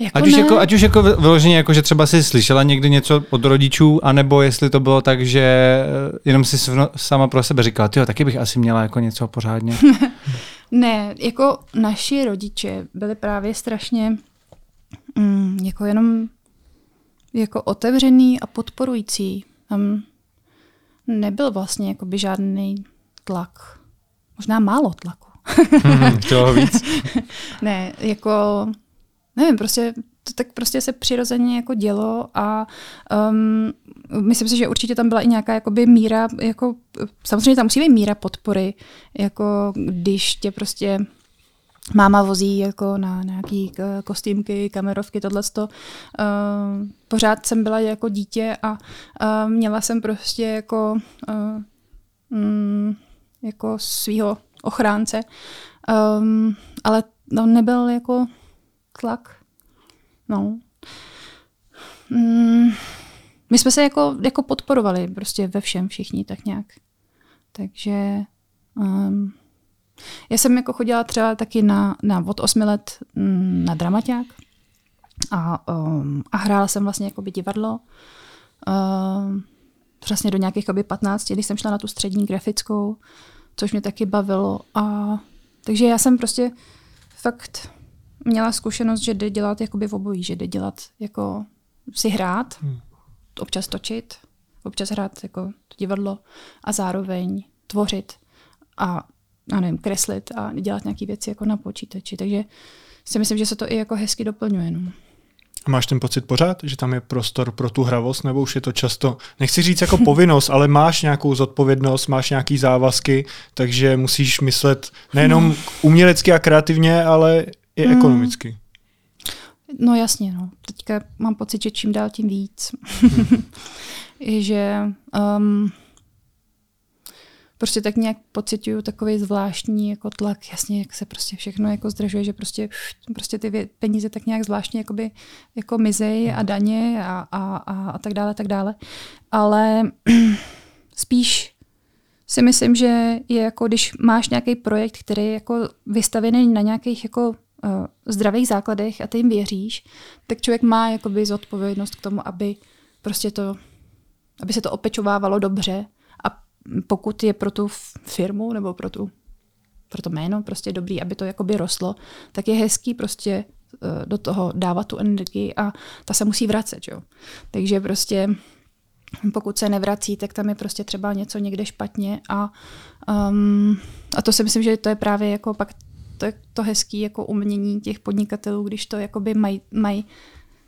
Jako ať, už jako, ať už jako vyloženě, jako, že třeba si slyšela někdy něco od rodičů, anebo jestli to bylo tak, že eh, jenom si sama pro sebe říkala, jo, taky bych asi měla jako něco pořádně. *laughs* ne, jako naši rodiče byli právě strašně mm, jako jenom jako otevřený a podporující. Tam nebyl vlastně jakoby žádný tlak. Možná málo tlaku. hmm, toho víc? *laughs* ne, jako nevím, prostě to tak prostě se přirozeně jako dělo a um, myslím si, že určitě tam byla i nějaká jakoby míra, jako, samozřejmě tam musí být míra podpory, jako když tě prostě máma vozí jako na nějaký kostýmky, kamerovky, tohle. Uh, pořád jsem byla jako dítě a uh, měla jsem prostě jako, uh, jako svého ochránce. Um, ale no, nebyl jako tlak. No. Mm, my jsme se jako, jako podporovali prostě ve všem všichni tak nějak. Takže um, já jsem jako chodila třeba taky na, na od 8 let mm, na dramaťák a, um, a hrála jsem vlastně jako by divadlo. Um, přesně do nějakých 15, když jsem šla na tu střední grafickou, což mě taky bavilo. A, takže já jsem prostě fakt měla zkušenost, že jde dělat jakoby v obojí, že jde dělat jako si hrát, hmm. občas točit, občas hrát jako to divadlo a zároveň tvořit a, a nevím, kreslit a dělat nějaké věci jako na počítači. Takže si myslím, že se to i jako hezky doplňuje. No. A máš ten pocit pořád, že tam je prostor pro tu hravost, nebo už je to často, nechci říct jako povinnost, ale máš nějakou zodpovědnost, máš nějaký závazky, takže musíš myslet nejenom umělecky a kreativně, ale i hmm. ekonomicky. No jasně, no. Teďka mám pocit, že čím dál tím víc. Hmm. *laughs* že um, prostě tak nějak pocituju takový zvláštní jako tlak, jasně, jak se prostě všechno jako zdražuje, že prostě, prostě ty peníze tak nějak zvláštně jakoby, jako mizej a daně a, a, a, a tak dále, tak dále. Ale *clears throat* spíš si myslím, že je jako, když máš nějaký projekt, který je jako vystavený na nějakých jako uh, zdravých základech a ty jim věříš, tak člověk má jakoby zodpovědnost k tomu, aby prostě to, aby se to opečovávalo dobře pokud je pro tu firmu nebo pro, tu, pro to jméno prostě dobrý, aby to jakoby rostlo, tak je hezký prostě eh, do toho dávat tu energii a ta se musí vracet. Jo? Takže prostě pokud se nevrací, tak tam je prostě třeba něco někde špatně a, um, a to si myslím, že to je právě jako pak to, to hezký jako umění těch podnikatelů, když to jakoby mají maj,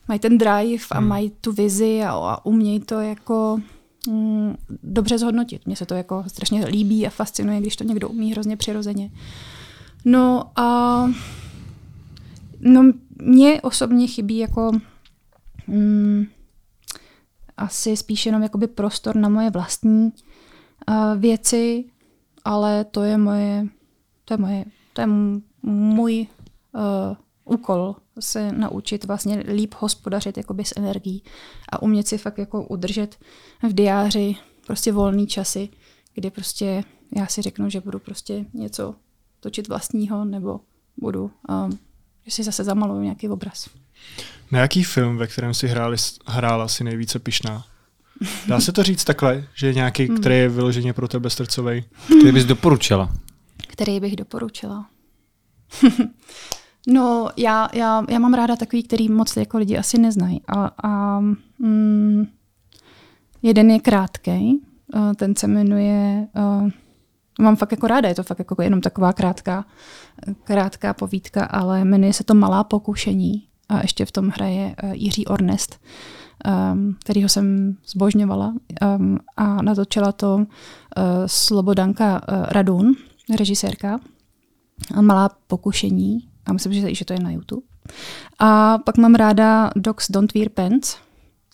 maj ten drive a hmm. mají tu vizi a, a umějí to jako mm, dobře zhodnotit. Mně se to jako strašně líbí a fascinuje, když to někdo umí hrozně přirozeně. No a no, mně osobně chybí jako mm, asi spíš jenom jakoby prostor na moje vlastní uh, věci, ale to je moje, to je moje, to je můj uh, úkol se naučit vlastně líp hospodařit jakoby s energií a umět si fakt jako udržet v diáři prostě volný časy, kdy prostě já si řeknu, že budu prostě něco točit vlastního, nebo budu, um, že si zase zamaluju nějaký obraz. Na jaký film, ve kterém si hráli, hrála si nejvíce pišná? Dá se to říct takhle, že je nějaký, hmm. který je vyloženě pro tebe srdcový? Který bys doporučila? Který bych doporučila? *laughs* no, já, já, já mám ráda takový, který moc jako lidi asi neznají. A, a mm, jeden je krátký, ten se jmenuje uh, mám fakt jako ráda, je to fakt jako jenom taková krátká, krátká povídka, ale jmenuje se to Malá pokušení a ještě v tom hraje uh, Jiří Ornest, um, kterýho jsem zbožňovala um, a natočila to uh, Slobodanka uh, Radun, režisérka. Malá pokušení a myslím, že, že to je na YouTube. A pak mám ráda Dogs Don't Wear Pants,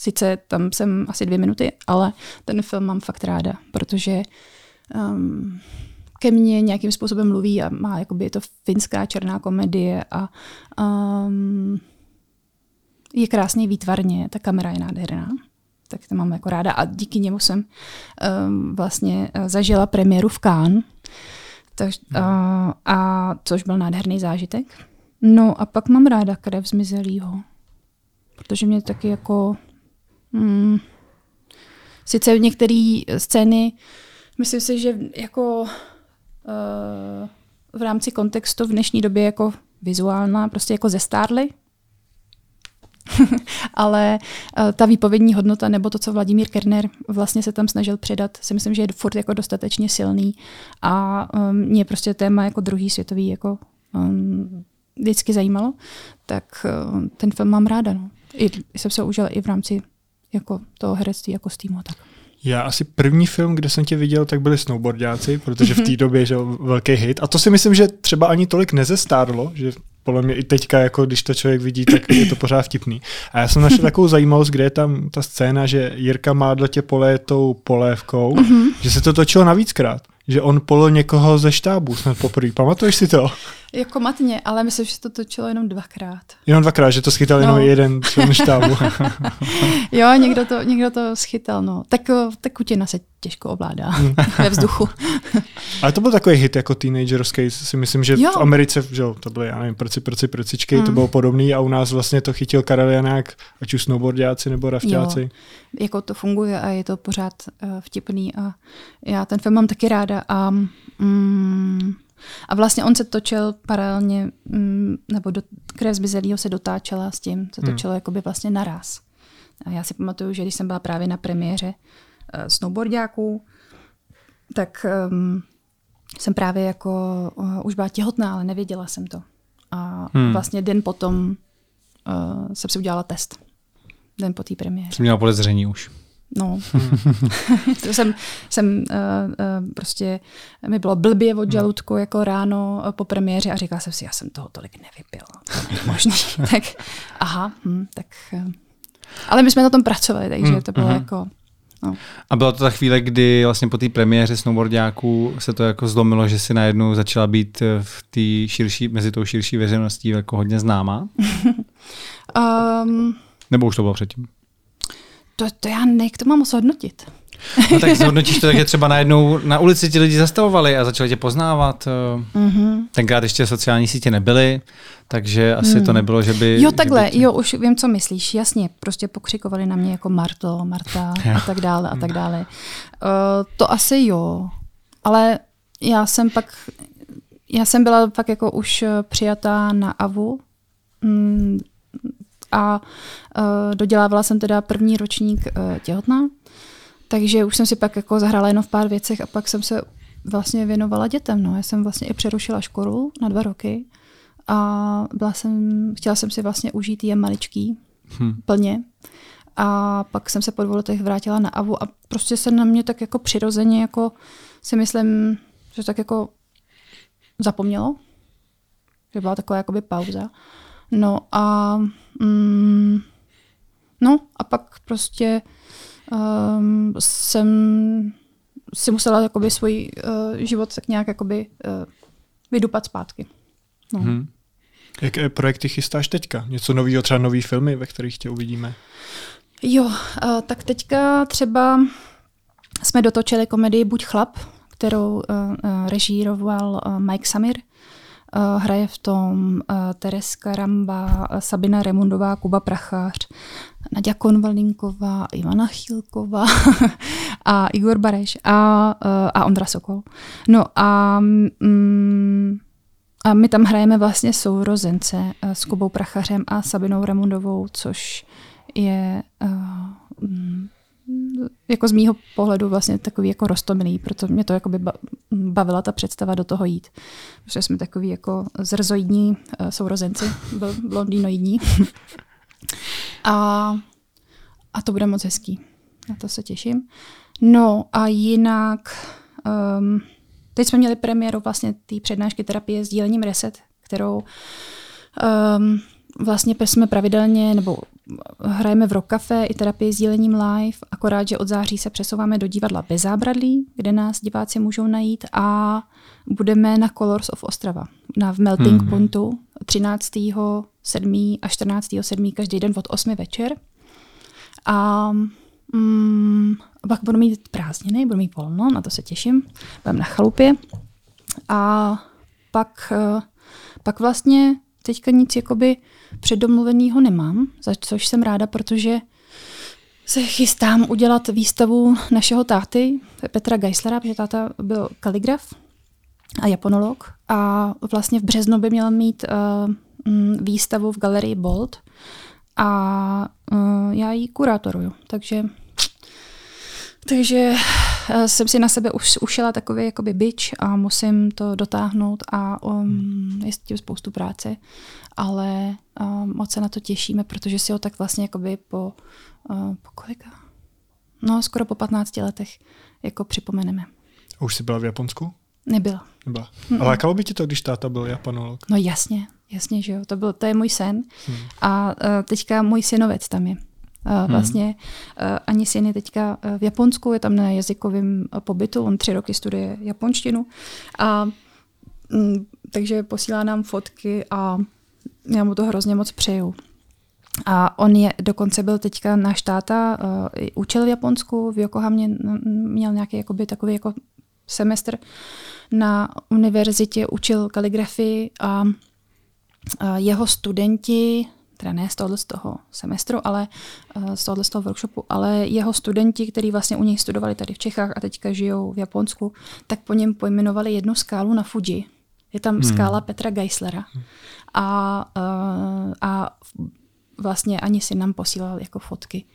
Sice tam jsem asi dvě minuty, ale ten film mám fakt ráda, protože um, ke mně nějakým způsobem mluví a má, jakoby je to finská černá komedie a um, je krásný výtvarně, ta kamera je nádherná, tak to mám jako ráda. A díky němu jsem um, vlastně uh, zažila premiéru v Cannes, tak, uh, a což byl nádherný zážitek. No a pak mám ráda krev zmizelýho, protože mě taky jako Hmm. Sice některé scény, myslím si, že jako uh, v rámci kontextu v dnešní době jako vizuálna, prostě jako zestárly, *laughs* ale uh, ta výpovědní hodnota nebo to, co Vladimír Kerner vlastně se tam snažil předat, si myslím, že je furt jako dostatečně silný a um, mě prostě téma jako druhý světový jako um, vždycky zajímalo, tak uh, ten film mám ráda. No. I, jsem se užila i v rámci jako toho herectví, jako týmu. Tak. Já asi první film, kde jsem tě viděl, tak byli snowboardiáci, protože v té době že velký hit. A to si myslím, že třeba ani tolik nezestárlo, že podle mě i teďka, jako když to člověk vidí, tak je to pořád vtipný. A já jsem našel takovou zajímavost, kde je tam ta scéna, že Jirka má do tě poleje tou polévkou, mm-hmm. že se to točilo navíckrát že on polo někoho ze štábu snad poprvé. Pamatuješ si to? Jako matně, ale myslím, že to točilo jenom dvakrát. Jenom dvakrát, že to schytal no. jenom jeden člen *laughs* štábu. jo, někdo to, někdo to schytal, no. Tak, tak kutina se těžko ovládá hmm. *laughs* ve vzduchu. *laughs* ale to byl takový hit jako teenagerský, si myslím, že jo. v Americe, že jo, to byly, já nevím, prci, prci, prcičky, hmm. to bylo podobný a u nás vlastně to chytil Karel Janák, ať už snowboardiáci nebo rafťáci. Jo. Jako to funguje a je to pořád uh, vtipný a já ten film mám taky ráda a mm, a vlastně on se točil paralelně, mm, nebo do, krev zmizelýho se dotáčela s tím, se hmm. točilo hmm. jakoby vlastně naraz. A já si pamatuju, že když jsem byla právě na premiéře uh, snowboardiáků, tak um, jsem právě jako uh, už byla těhotná, ale nevěděla jsem to. A hmm. vlastně den potom uh, jsem si udělala test. Den po té premiéře. Jsem měla podezření už. No, *laughs* to jsem, jsem uh, uh, prostě, mi bylo blbě od žaludku jako ráno po premiéře a říkala jsem si, já jsem toho tolik nevypila, to není možný. *laughs* tak aha, hm, tak, uh, ale my jsme na tom pracovali, takže mm, to bylo uh-huh. jako, No. A byla to ta chvíle, kdy vlastně po té premiéře snowboardiáků se to jako zlomilo, že si najednou začala být v té širší, mezi tou širší veřejností jako hodně známá? um, *laughs* Nebo už to bylo předtím? To, to já ne, to mám moc hodnotit. No tak zhodnotíš to, tak je třeba najednou na ulici ti lidi zastavovali a začali tě poznávat. Mm-hmm. Tenkrát ještě sociální sítě nebyly, takže asi mm. to nebylo, že by... Jo, takhle, by tě... jo, už vím, co myslíš. Jasně, prostě pokřikovali na mě jako Marto, Marta a tak dále a tak dále. Uh, to asi jo, ale já jsem pak, já jsem byla pak jako už přijatá na AVU, mm, a uh, dodělávala jsem teda první ročník uh, těhotná, takže už jsem si pak jako zahrála jenom v pár věcech a pak jsem se vlastně věnovala dětem. No. Já jsem vlastně i přerušila školu na dva roky a byla jsem, chtěla jsem si vlastně užít je maličký hmm. plně. A pak jsem se po dvou letech vrátila na AVU a prostě se na mě tak jako přirozeně jako si myslím, že tak jako zapomnělo. Že byla taková jakoby pauza. No a mm, no a pak prostě um, jsem si musela jakoby svůj uh, život tak nějak jakoby uh, vydupat zpátky. No. Hmm. Jaké projekty chystáš teďka? Něco nového, třeba nový filmy, ve kterých tě uvidíme? Jo, uh, tak teďka třeba jsme dotočili komedii Buď chlap, kterou uh, režíroval uh, Mike Samir. Uh, hraje v tom uh, Tereska Ramba, Sabina Remundová, Kuba Prachář, Nadia Konvalinková, Ivana Chilková *laughs* a Igor Bareš a, a Ondra Sokol. No a mm, a my tam hrajeme vlastně sourozence s Kubou Prachařem a Sabinou Ramundovou, což je uh, jako z mýho pohledu vlastně takový jako rostomilý, proto mě to jako by bavila ta představa do toho jít. Protože jsme takový jako zrzoidní uh, sourozenci, blondýnoidní. a, a to bude moc hezký. Na to se těším. No a jinak um, teď jsme měli premiéru vlastně té přednášky terapie s dílením Reset, kterou um, vlastně jsme pravidelně, nebo hrajeme v Rock Cafe i terapii s dílením live, akorát, že od září se přesouváme do divadla bez zábradlí, kde nás diváci můžou najít a budeme na Colors of Ostrava, na v Melting hmm. Pointu 13. 7. a 14. 7. každý den od 8 večer. A mm, pak budu mít prázdniny, budu mít volno, na to se těším. Budeme na chalupě. A pak, eh, pak vlastně teďka nic jakoby předdomluveného nemám, za což jsem ráda, protože se chystám udělat výstavu našeho táty, Petra Geislera, protože táta byl kaligraf a japonolog a vlastně v březnu by měl mít uh, výstavu v galerii Bold a uh, já ji kurátoruju, takže takže jsem si na sebe už ušila takový jakoby byč a musím to dotáhnout a um, je s tím spoustu práce, ale uh, moc se na to těšíme, protože si ho tak vlastně jakoby po, uh, po kolika? No, skoro po 15 letech jako připomeneme. A už jsi byla v Japonsku? Nebyla. Nebyla. Mm-mm. Ale lákalo by ti to, když táta byl japanolog? No jasně, jasně, že jo. To, byl, to je můj sen. Hmm. A uh, teďka můj synovec tam je. Uh, vlastně uh, ani syn je teďka uh, v Japonsku, je tam na jazykovém pobytu, on tři roky studuje japonštinu. A um, takže posílá nám fotky a já mu to hrozně moc přeju. A on je, dokonce byl teďka náš táta, uh, učil v Japonsku, v Yokohamě měl nějaký jakoby, takový jako semestr na univerzitě, učil kaligrafii a, a jeho studenti, teda ne z tohohle z toho semestru, ale z tohohle z toho workshopu, ale jeho studenti, kteří vlastně u něj studovali tady v Čechách a teďka žijou v Japonsku, tak po něm pojmenovali jednu skálu na Fuji. Je tam hmm. skála Petra Geislera. A, a vlastně ani si nám posílal jako fotky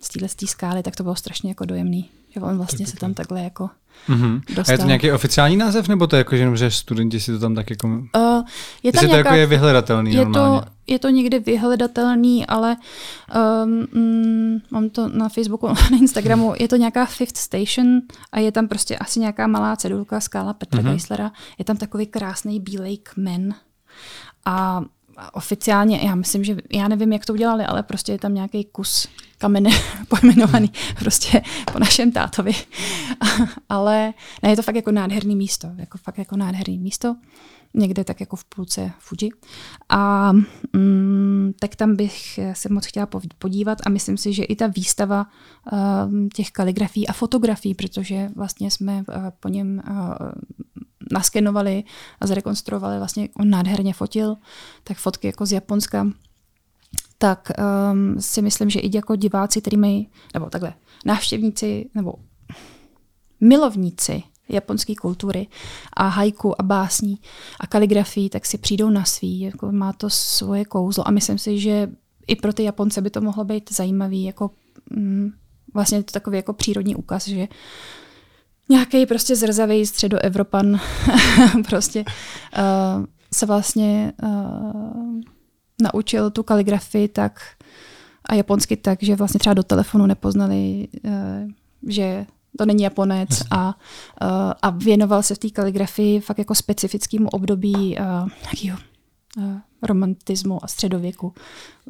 z téhle skály, tak to bylo strašně jako dojemný. Že on vlastně se tam takhle jako Mm-hmm. A je to nějaký oficiální název, nebo to je jako, že, že studenti si to tam tak jako... Uh, je tam nějaká, to jako je vyhledatelný je normálně? To, je to někdy vyhledatelný, ale um, mm, mám to na Facebooku, *laughs* na Instagramu, je to nějaká Fifth Station a je tam prostě asi nějaká malá cedulka skála Petra mm-hmm. Geislera. Je tam takový krásný bílej kmen a oficiálně, já myslím, že já nevím, jak to udělali, ale prostě je tam nějaký kus kamene *laughs* pojmenovaný prostě po našem tátovi. *laughs* ale ne, je to fakt jako nádherný místo, jako fakt jako nádherný místo někde tak jako v půlce Fuji. A mm, tak tam bych se moc chtěla podívat a myslím si, že i ta výstava uh, těch kaligrafií a fotografií, protože vlastně jsme uh, po něm uh, naskenovali a zrekonstruovali, vlastně on nádherně fotil, tak fotky jako z Japonska, tak um, si myslím, že i jako diváci, který mají, nebo takhle, návštěvníci, nebo milovníci japonské kultury a hajku a básní a kaligrafii, tak si přijdou na svý, jako má to svoje kouzlo a myslím si, že i pro ty Japonce by to mohlo být zajímavý, jako mm, vlastně to takový jako přírodní úkaz, že nějaký prostě zrzavý středoevropan *laughs* prostě uh, se vlastně uh, naučil tu kaligrafii tak a japonsky tak, že vlastně třeba do telefonu nepoznali, uh, že to není Japonec a, uh, a věnoval se v té kaligrafii fakt jako specifickému období uh, nějakého uh, romantismu a středověku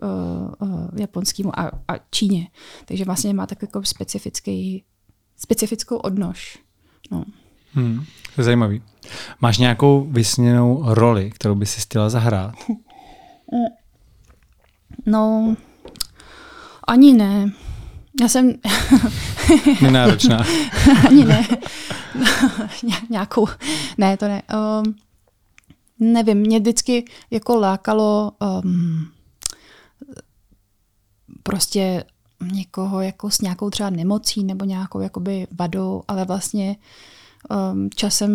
uh, uh, japonskému a, a Číně. Takže vlastně má tak jako specifický, specifickou odnož. No. Hmm, to je zajímavý. Máš nějakou vysněnou roli, kterou by si chtěla zahrát? *laughs* No, ani ne. Já jsem... *laughs* Nenáročná. *laughs* Ani ne. nějakou, ne, to ne. Um, nevím, mě vždycky jako lákalo um, prostě někoho jako s nějakou třeba nemocí nebo nějakou jakoby vadou, ale vlastně um, časem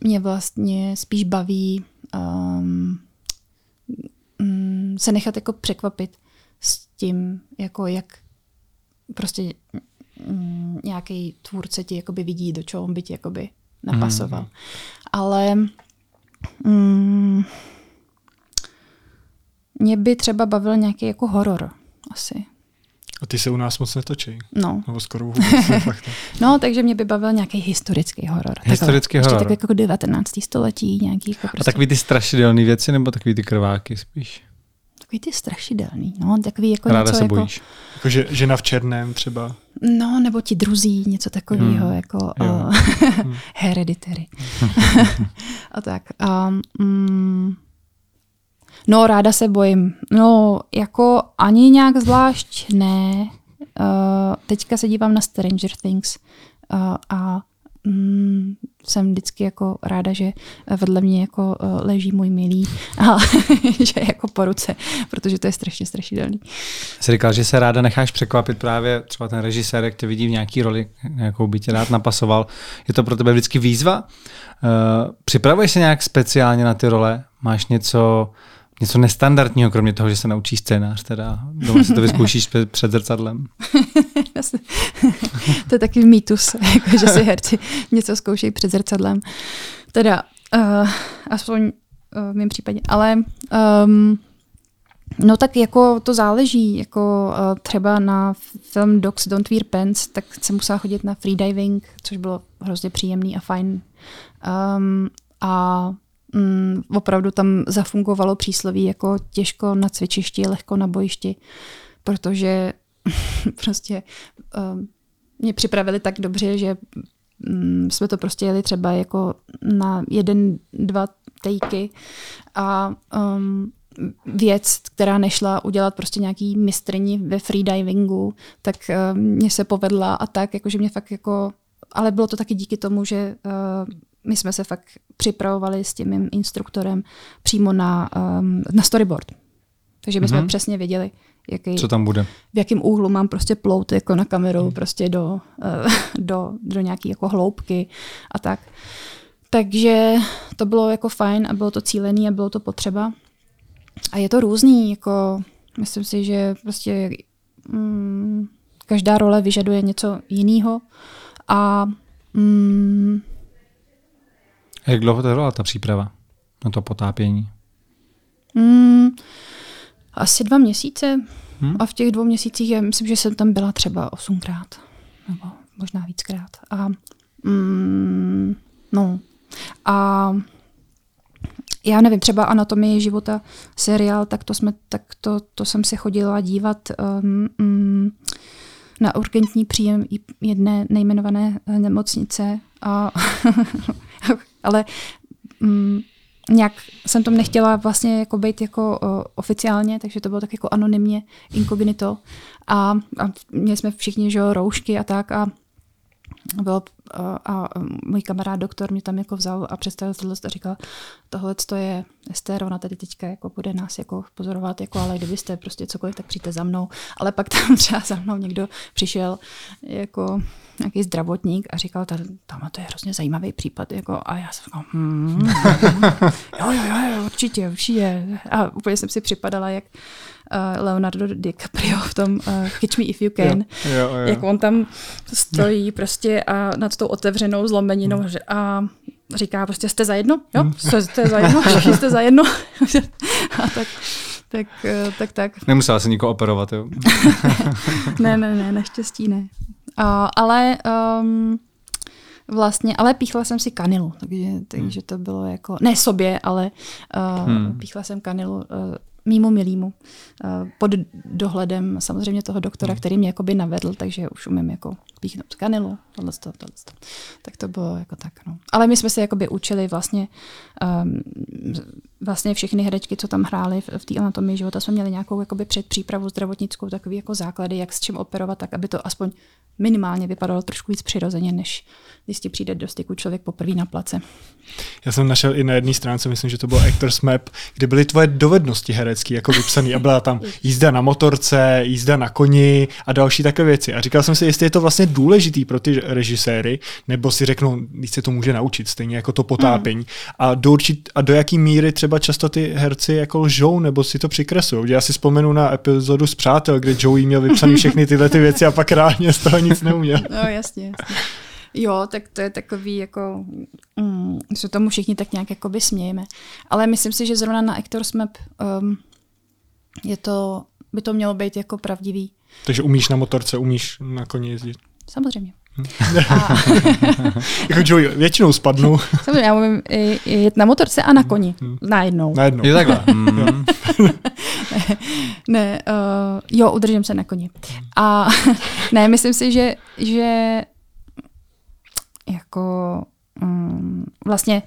mě vlastně spíš baví um, um, se nechat jako překvapit s tím, jako jak prostě um, nějaký tvůrce ti jakoby vidí, do čeho on by ti jakoby napasoval. Mm. Ale um, mě by třeba bavil nějaký jako horor asi. A ty se u nás moc netočí. No. Nebo skoro vůbec. fakt. *laughs* no, takže mě by bavil nějaký historický horor. Historický Takhle, horor. Ještě tak jako 19. století, nějaký jako prostě, A takový ty strašidelné věci, nebo takový ty krváky spíš? takový ty strašidelný, no, takový jako Ráda něco se jako, bojíš. Jako že, žena v černém třeba. no, nebo ti druzí, něco takového, Hmm. jako uh, *laughs* hereditary. *laughs* a tak. Um, mm, no, ráda se bojím. No, jako ani nějak zvlášť ne. Uh, teďka se dívám na Stranger Things uh, a mm, jsem vždycky jako ráda, že vedle mě jako uh, leží můj milý a *laughs* že je jako po ruce, protože to je strašně strašidelný. Jsi říkal, že se ráda necháš překvapit právě třeba ten režisér, jak tě vidí v nějaký roli, jakou by tě rád napasoval. Je to pro tebe vždycky výzva? Uh, připravuješ se nějak speciálně na ty role? Máš něco, něco nestandardního, kromě toho, že se naučíš scénář, teda doma si to vyzkoušíš před, zrcadlem? *laughs* *laughs* to je taky mýtus, *laughs* jako, že si herci něco zkoušejí před zrcadlem. Teda, uh, aspoň uh, v mém případě. Ale um, no tak jako to záleží. Jako uh, třeba na film Dogs Don't Wear Pants, tak jsem musela chodit na freediving, což bylo hrozně příjemný a fajn. Um, a mm, opravdu tam zafungovalo přísloví jako těžko na cvičišti, lehko na bojišti, protože *laughs* prostě um, mě připravili tak dobře, že um, jsme to prostě jeli třeba jako na jeden, dva tejky a um, věc, která nešla udělat prostě nějaký mistrni ve freedivingu, tak uh, mě se povedla a tak, jakože mě fakt jako, ale bylo to taky díky tomu, že uh, my jsme se fakt připravovali s tím mým instruktorem přímo na, um, na storyboard. Takže my mm-hmm. jsme přesně věděli, jaký, Co tam bude? v jakém úhlu mám prostě plout jako na kameru prostě do, uh, *laughs* do, do nějaké jako hloubky a tak. Takže to bylo jako fajn a bylo to cílený a bylo to potřeba. A je to různý, jako myslím si, že prostě mm, každá role vyžaduje něco jiného a mm, A jak dlouho to trvala ta příprava na to potápění? mm, asi dva měsíce Hmm? a v těch dvou měsících já myslím, že jsem tam byla třeba osmkrát nebo možná víckrát. A mm, no a já nevím, třeba Anatomii života seriál, tak to, jsme, tak to, to jsem si chodila dívat um, um, na urgentní příjem jedné nejmenované nemocnice. A, *laughs* ale um, nějak jsem tam nechtěla vlastně jako být jako uh, oficiálně, takže to bylo tak jako anonymně, inkognito. A, a měli jsme všichni že, roušky a tak a bylo, a, a můj kamarád doktor mě tam jako vzal a představil tohle a říkal, tohle to je Ester, ona tady teďka jako bude nás jako pozorovat, jako, ale kdybyste prostě cokoliv, tak přijďte za mnou. Ale pak tam třeba za mnou někdo přišel jako nějaký zdravotník a říkal, tam to je hrozně zajímavý případ. Jako, a já jsem říkal, hmm, *laughs* jo, jo, jo, jo, určitě, určitě. A úplně jsem si připadala, jak uh, Leonardo DiCaprio v tom uh, Catch Me If You Can. Jo, jo, jo. Jak on tam stojí prostě a nad tou otevřenou zlomeninou Hmm. a říká prostě, jste za jedno? Jo, jste, jste za jedno? Všichni *laughs* jste za jedno? a tak, tak, eh, tak, tak. Nemusela se nikoho operovat, jo? *laughs* Ne, ne, ne, naštěstí ne. Uh, ale um, vlastně, ale píchla jsem si kanilu, takže, takže to bylo jako, ne sobě, ale uh, Hmm. píchla jsem kanilu uh, mýmu milýmu uh, pod dohledem samozřejmě toho doktora, který mě jakoby navedl, takže už umím jako píchnout kanilu, tohle, tohle, tohle. Tak to bylo jako tak, no. Ale my jsme se jakoby učili vlastně um, vlastně všechny herečky, co tam hrály v, v té anatomii života, jsme měli nějakou jakoby předpřípravu zdravotnickou, takový jako základy, jak s čím operovat, tak aby to aspoň minimálně vypadalo trošku víc přirozeně, než když ti přijde do styku člověk poprvé na place. Já jsem našel i na jedné stránce, myslím, že to byl Actors Map, kde byly tvoje dovednosti herecké jako vypsané a byla tam jízda na motorce, jízda na koni a další takové věci. A říkal jsem si, jestli je to vlastně důležitý pro ty režiséry, nebo si řeknou, když se to může naučit, stejně jako to potápění. Mm. A, do určit, a do jaký míry třeba často ty herci jako lžou, nebo si to přikresují. Já si vzpomenu na epizodu z Přátel, kde Joey měl vypsané všechny tyhle ty věci a pak reálně z toho nic neuměl. No jasně, jasně. Jo, tak to je takový jako, mm, se tomu všichni tak nějak jakoby smějeme. Ale myslím si, že zrovna na Actors Map um, je to, by to mělo být jako pravdivý. Takže umíš na motorce, umíš na koni jezdit? Samozřejmě. A... *laughs* jako Joey, většinou spadnu. Samozřejmě, já umím jet na motorce a na koni. Hmm. Najednou. Najednou. Je takhle. Mm. *laughs* ne, ne uh, jo, udržím se na koni. A *laughs* ne, myslím si, že, že jako um, vlastně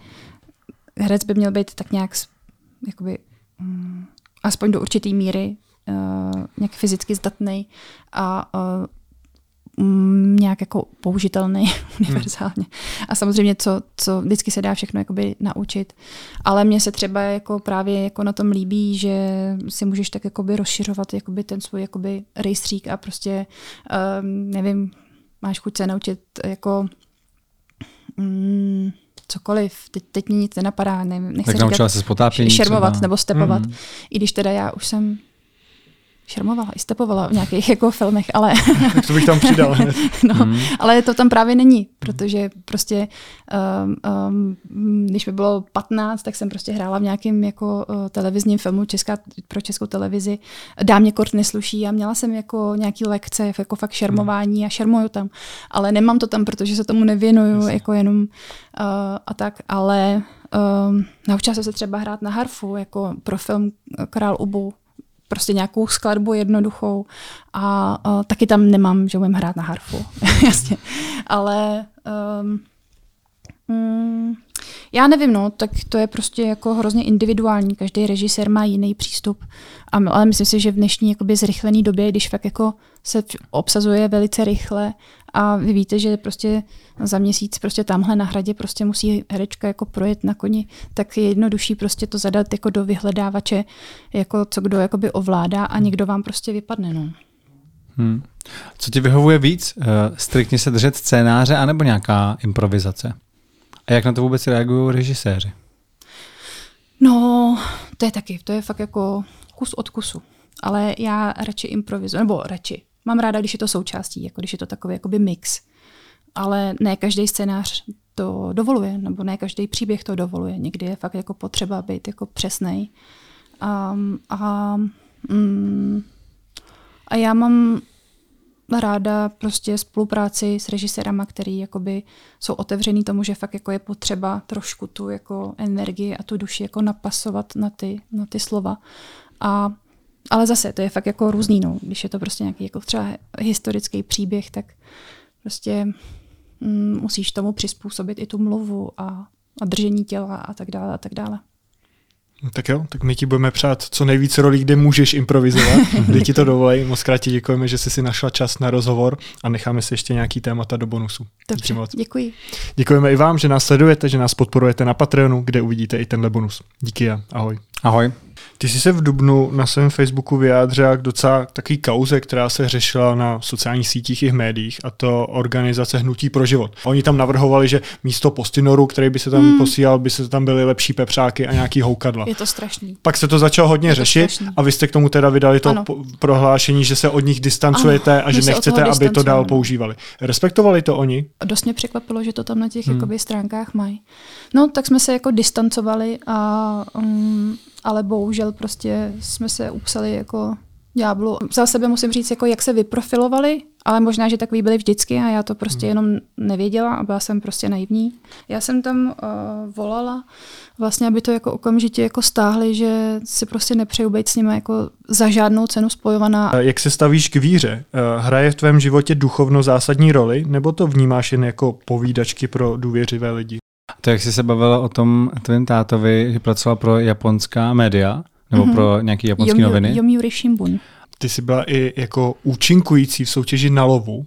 herec by měl být tak nějak jakoby, um, aspoň do určité míry uh, nějak fyzicky zdatný a uh, nějak jako použitelný *laughs* univerzálně. Hmm. A samozřejmě, co, co vždycky se dá všechno jakoby naučit. Ale mně se třeba jako právě jako na tom líbí, že si můžeš tak jakoby rozšiřovat jakoby ten svůj jakoby rejstřík a prostě um, nevím, máš chuť se naučit jako mm, cokoliv, teď, teď mě nic nenapadá. Ne, nechci tak naučila se s potápěním Šermovat třeba. nebo stepovat. Mm. I když teda já už jsem šermovala, i stepovala v nějakých jako filmech, ale... tak to bych tam přidal. *laughs* no, mm. Ale to tam právě není, protože prostě um, um, když mi bylo 15, tak jsem prostě hrála v nějakém jako uh, televizním filmu česká, pro českou televizi. Dámě kort nesluší a měla jsem jako nějaký lekce, jako fakt šermování a šermuju tam. Ale nemám to tam, protože se tomu nevěnuju, Jasně. jako jenom uh, a tak, ale um, naučila jsem se třeba hrát na harfu, jako pro film Král Ubu, prostě nějakou skladbu jednoduchou a uh, taky tam nemám, že budem hrát na harfu, *laughs* jasně. Ale um, mm, já nevím, no, tak to je prostě jako hrozně individuální. Každý režisér má jiný přístup. A, ale myslím si, že v dnešní jakoby zrychlené době, když fakt jako se obsazuje velice rychle a vy víte, že prostě za měsíc prostě tamhle na hradě prostě musí herečka jako projet na koni, tak je jednodušší prostě to zadat jako do vyhledávače, jako co kdo jakoby ovládá a někdo vám prostě vypadne. No. Hmm. Co ti vyhovuje víc? Uh, striktně se držet scénáře anebo nějaká improvizace? A jak na to vůbec reagují režiséři? No, to je taky, to je fakt jako kus od kusu. Ale já radši improvizuji, nebo radši. Mám ráda, když je to součástí, jako když je to takový jakoby mix. Ale ne každý scénář to dovoluje, nebo ne každý příběh to dovoluje. Někdy je fakt jako potřeba být jako přesnej. Um, a, mm, a já mám ráda prostě spolupráci s režisérama, který jakoby jsou otevřený tomu, že fakt jako je potřeba trošku tu jako energii a tu duši jako napasovat na ty, na ty slova. A, ale zase to je fakt jako různý, no. Když je to prostě nějaký jako třeba historický příběh, tak prostě mm, musíš tomu přizpůsobit i tu mluvu a, a držení těla a tak dále a tak dále. No tak jo, tak my ti budeme přát co nejvíce rolí, kde můžeš improvizovat, *laughs* kde ti to dovolí. Moc krát ti děkujeme, že jsi si našla čas na rozhovor a necháme si ještě nějaký témata do bonusu. Dobře, moc. děkuji. Děkujeme i vám, že nás sledujete, že nás podporujete na Patreonu, kde uvidíte i tenhle bonus. Díky a ahoj. Ahoj. Ty jsi se v Dubnu na svém Facebooku vyjádřila k docela takový kauze, která se řešila na sociálních sítích i v médiích, a to organizace Hnutí pro život. Oni tam navrhovali, že místo postinoru, který by se tam hmm. posílal, by se tam byly lepší pepřáky a nějaký houkadla. Je to strašný. Pak se to začalo hodně je řešit strašný. a vy jste k tomu teda vydali to ano. prohlášení, že se od nich distancujete ano, a že nechcete, aby to dál používali. Respektovali to oni? Dost mě překvapilo, že to tam na těch hmm. jakoby, stránkách mají. No, tak jsme se jako distancovali a um, ale bohužel prostě jsme se upsali jako ďáblu. Za sebe musím říct, jako jak se vyprofilovali, ale možná, že takový byli vždycky a já to prostě hmm. jenom nevěděla a byla jsem prostě naivní. Já jsem tam uh, volala vlastně, aby to jako okamžitě jako stáhli, že si prostě nepřeju být s nimi jako za žádnou cenu spojovaná. Jak se stavíš k víře? Eh, hraje v tvém životě duchovno zásadní roli, nebo to vnímáš jen jako povídačky pro důvěřivé lidi? To, jak jsi se bavila o tom tvém tátovi, že pracoval pro japonská média, nebo mm-hmm. pro nějaký japonské noviny? Yomiuri Shimbun. Ty jsi byla i jako účinkující v soutěži na lovu.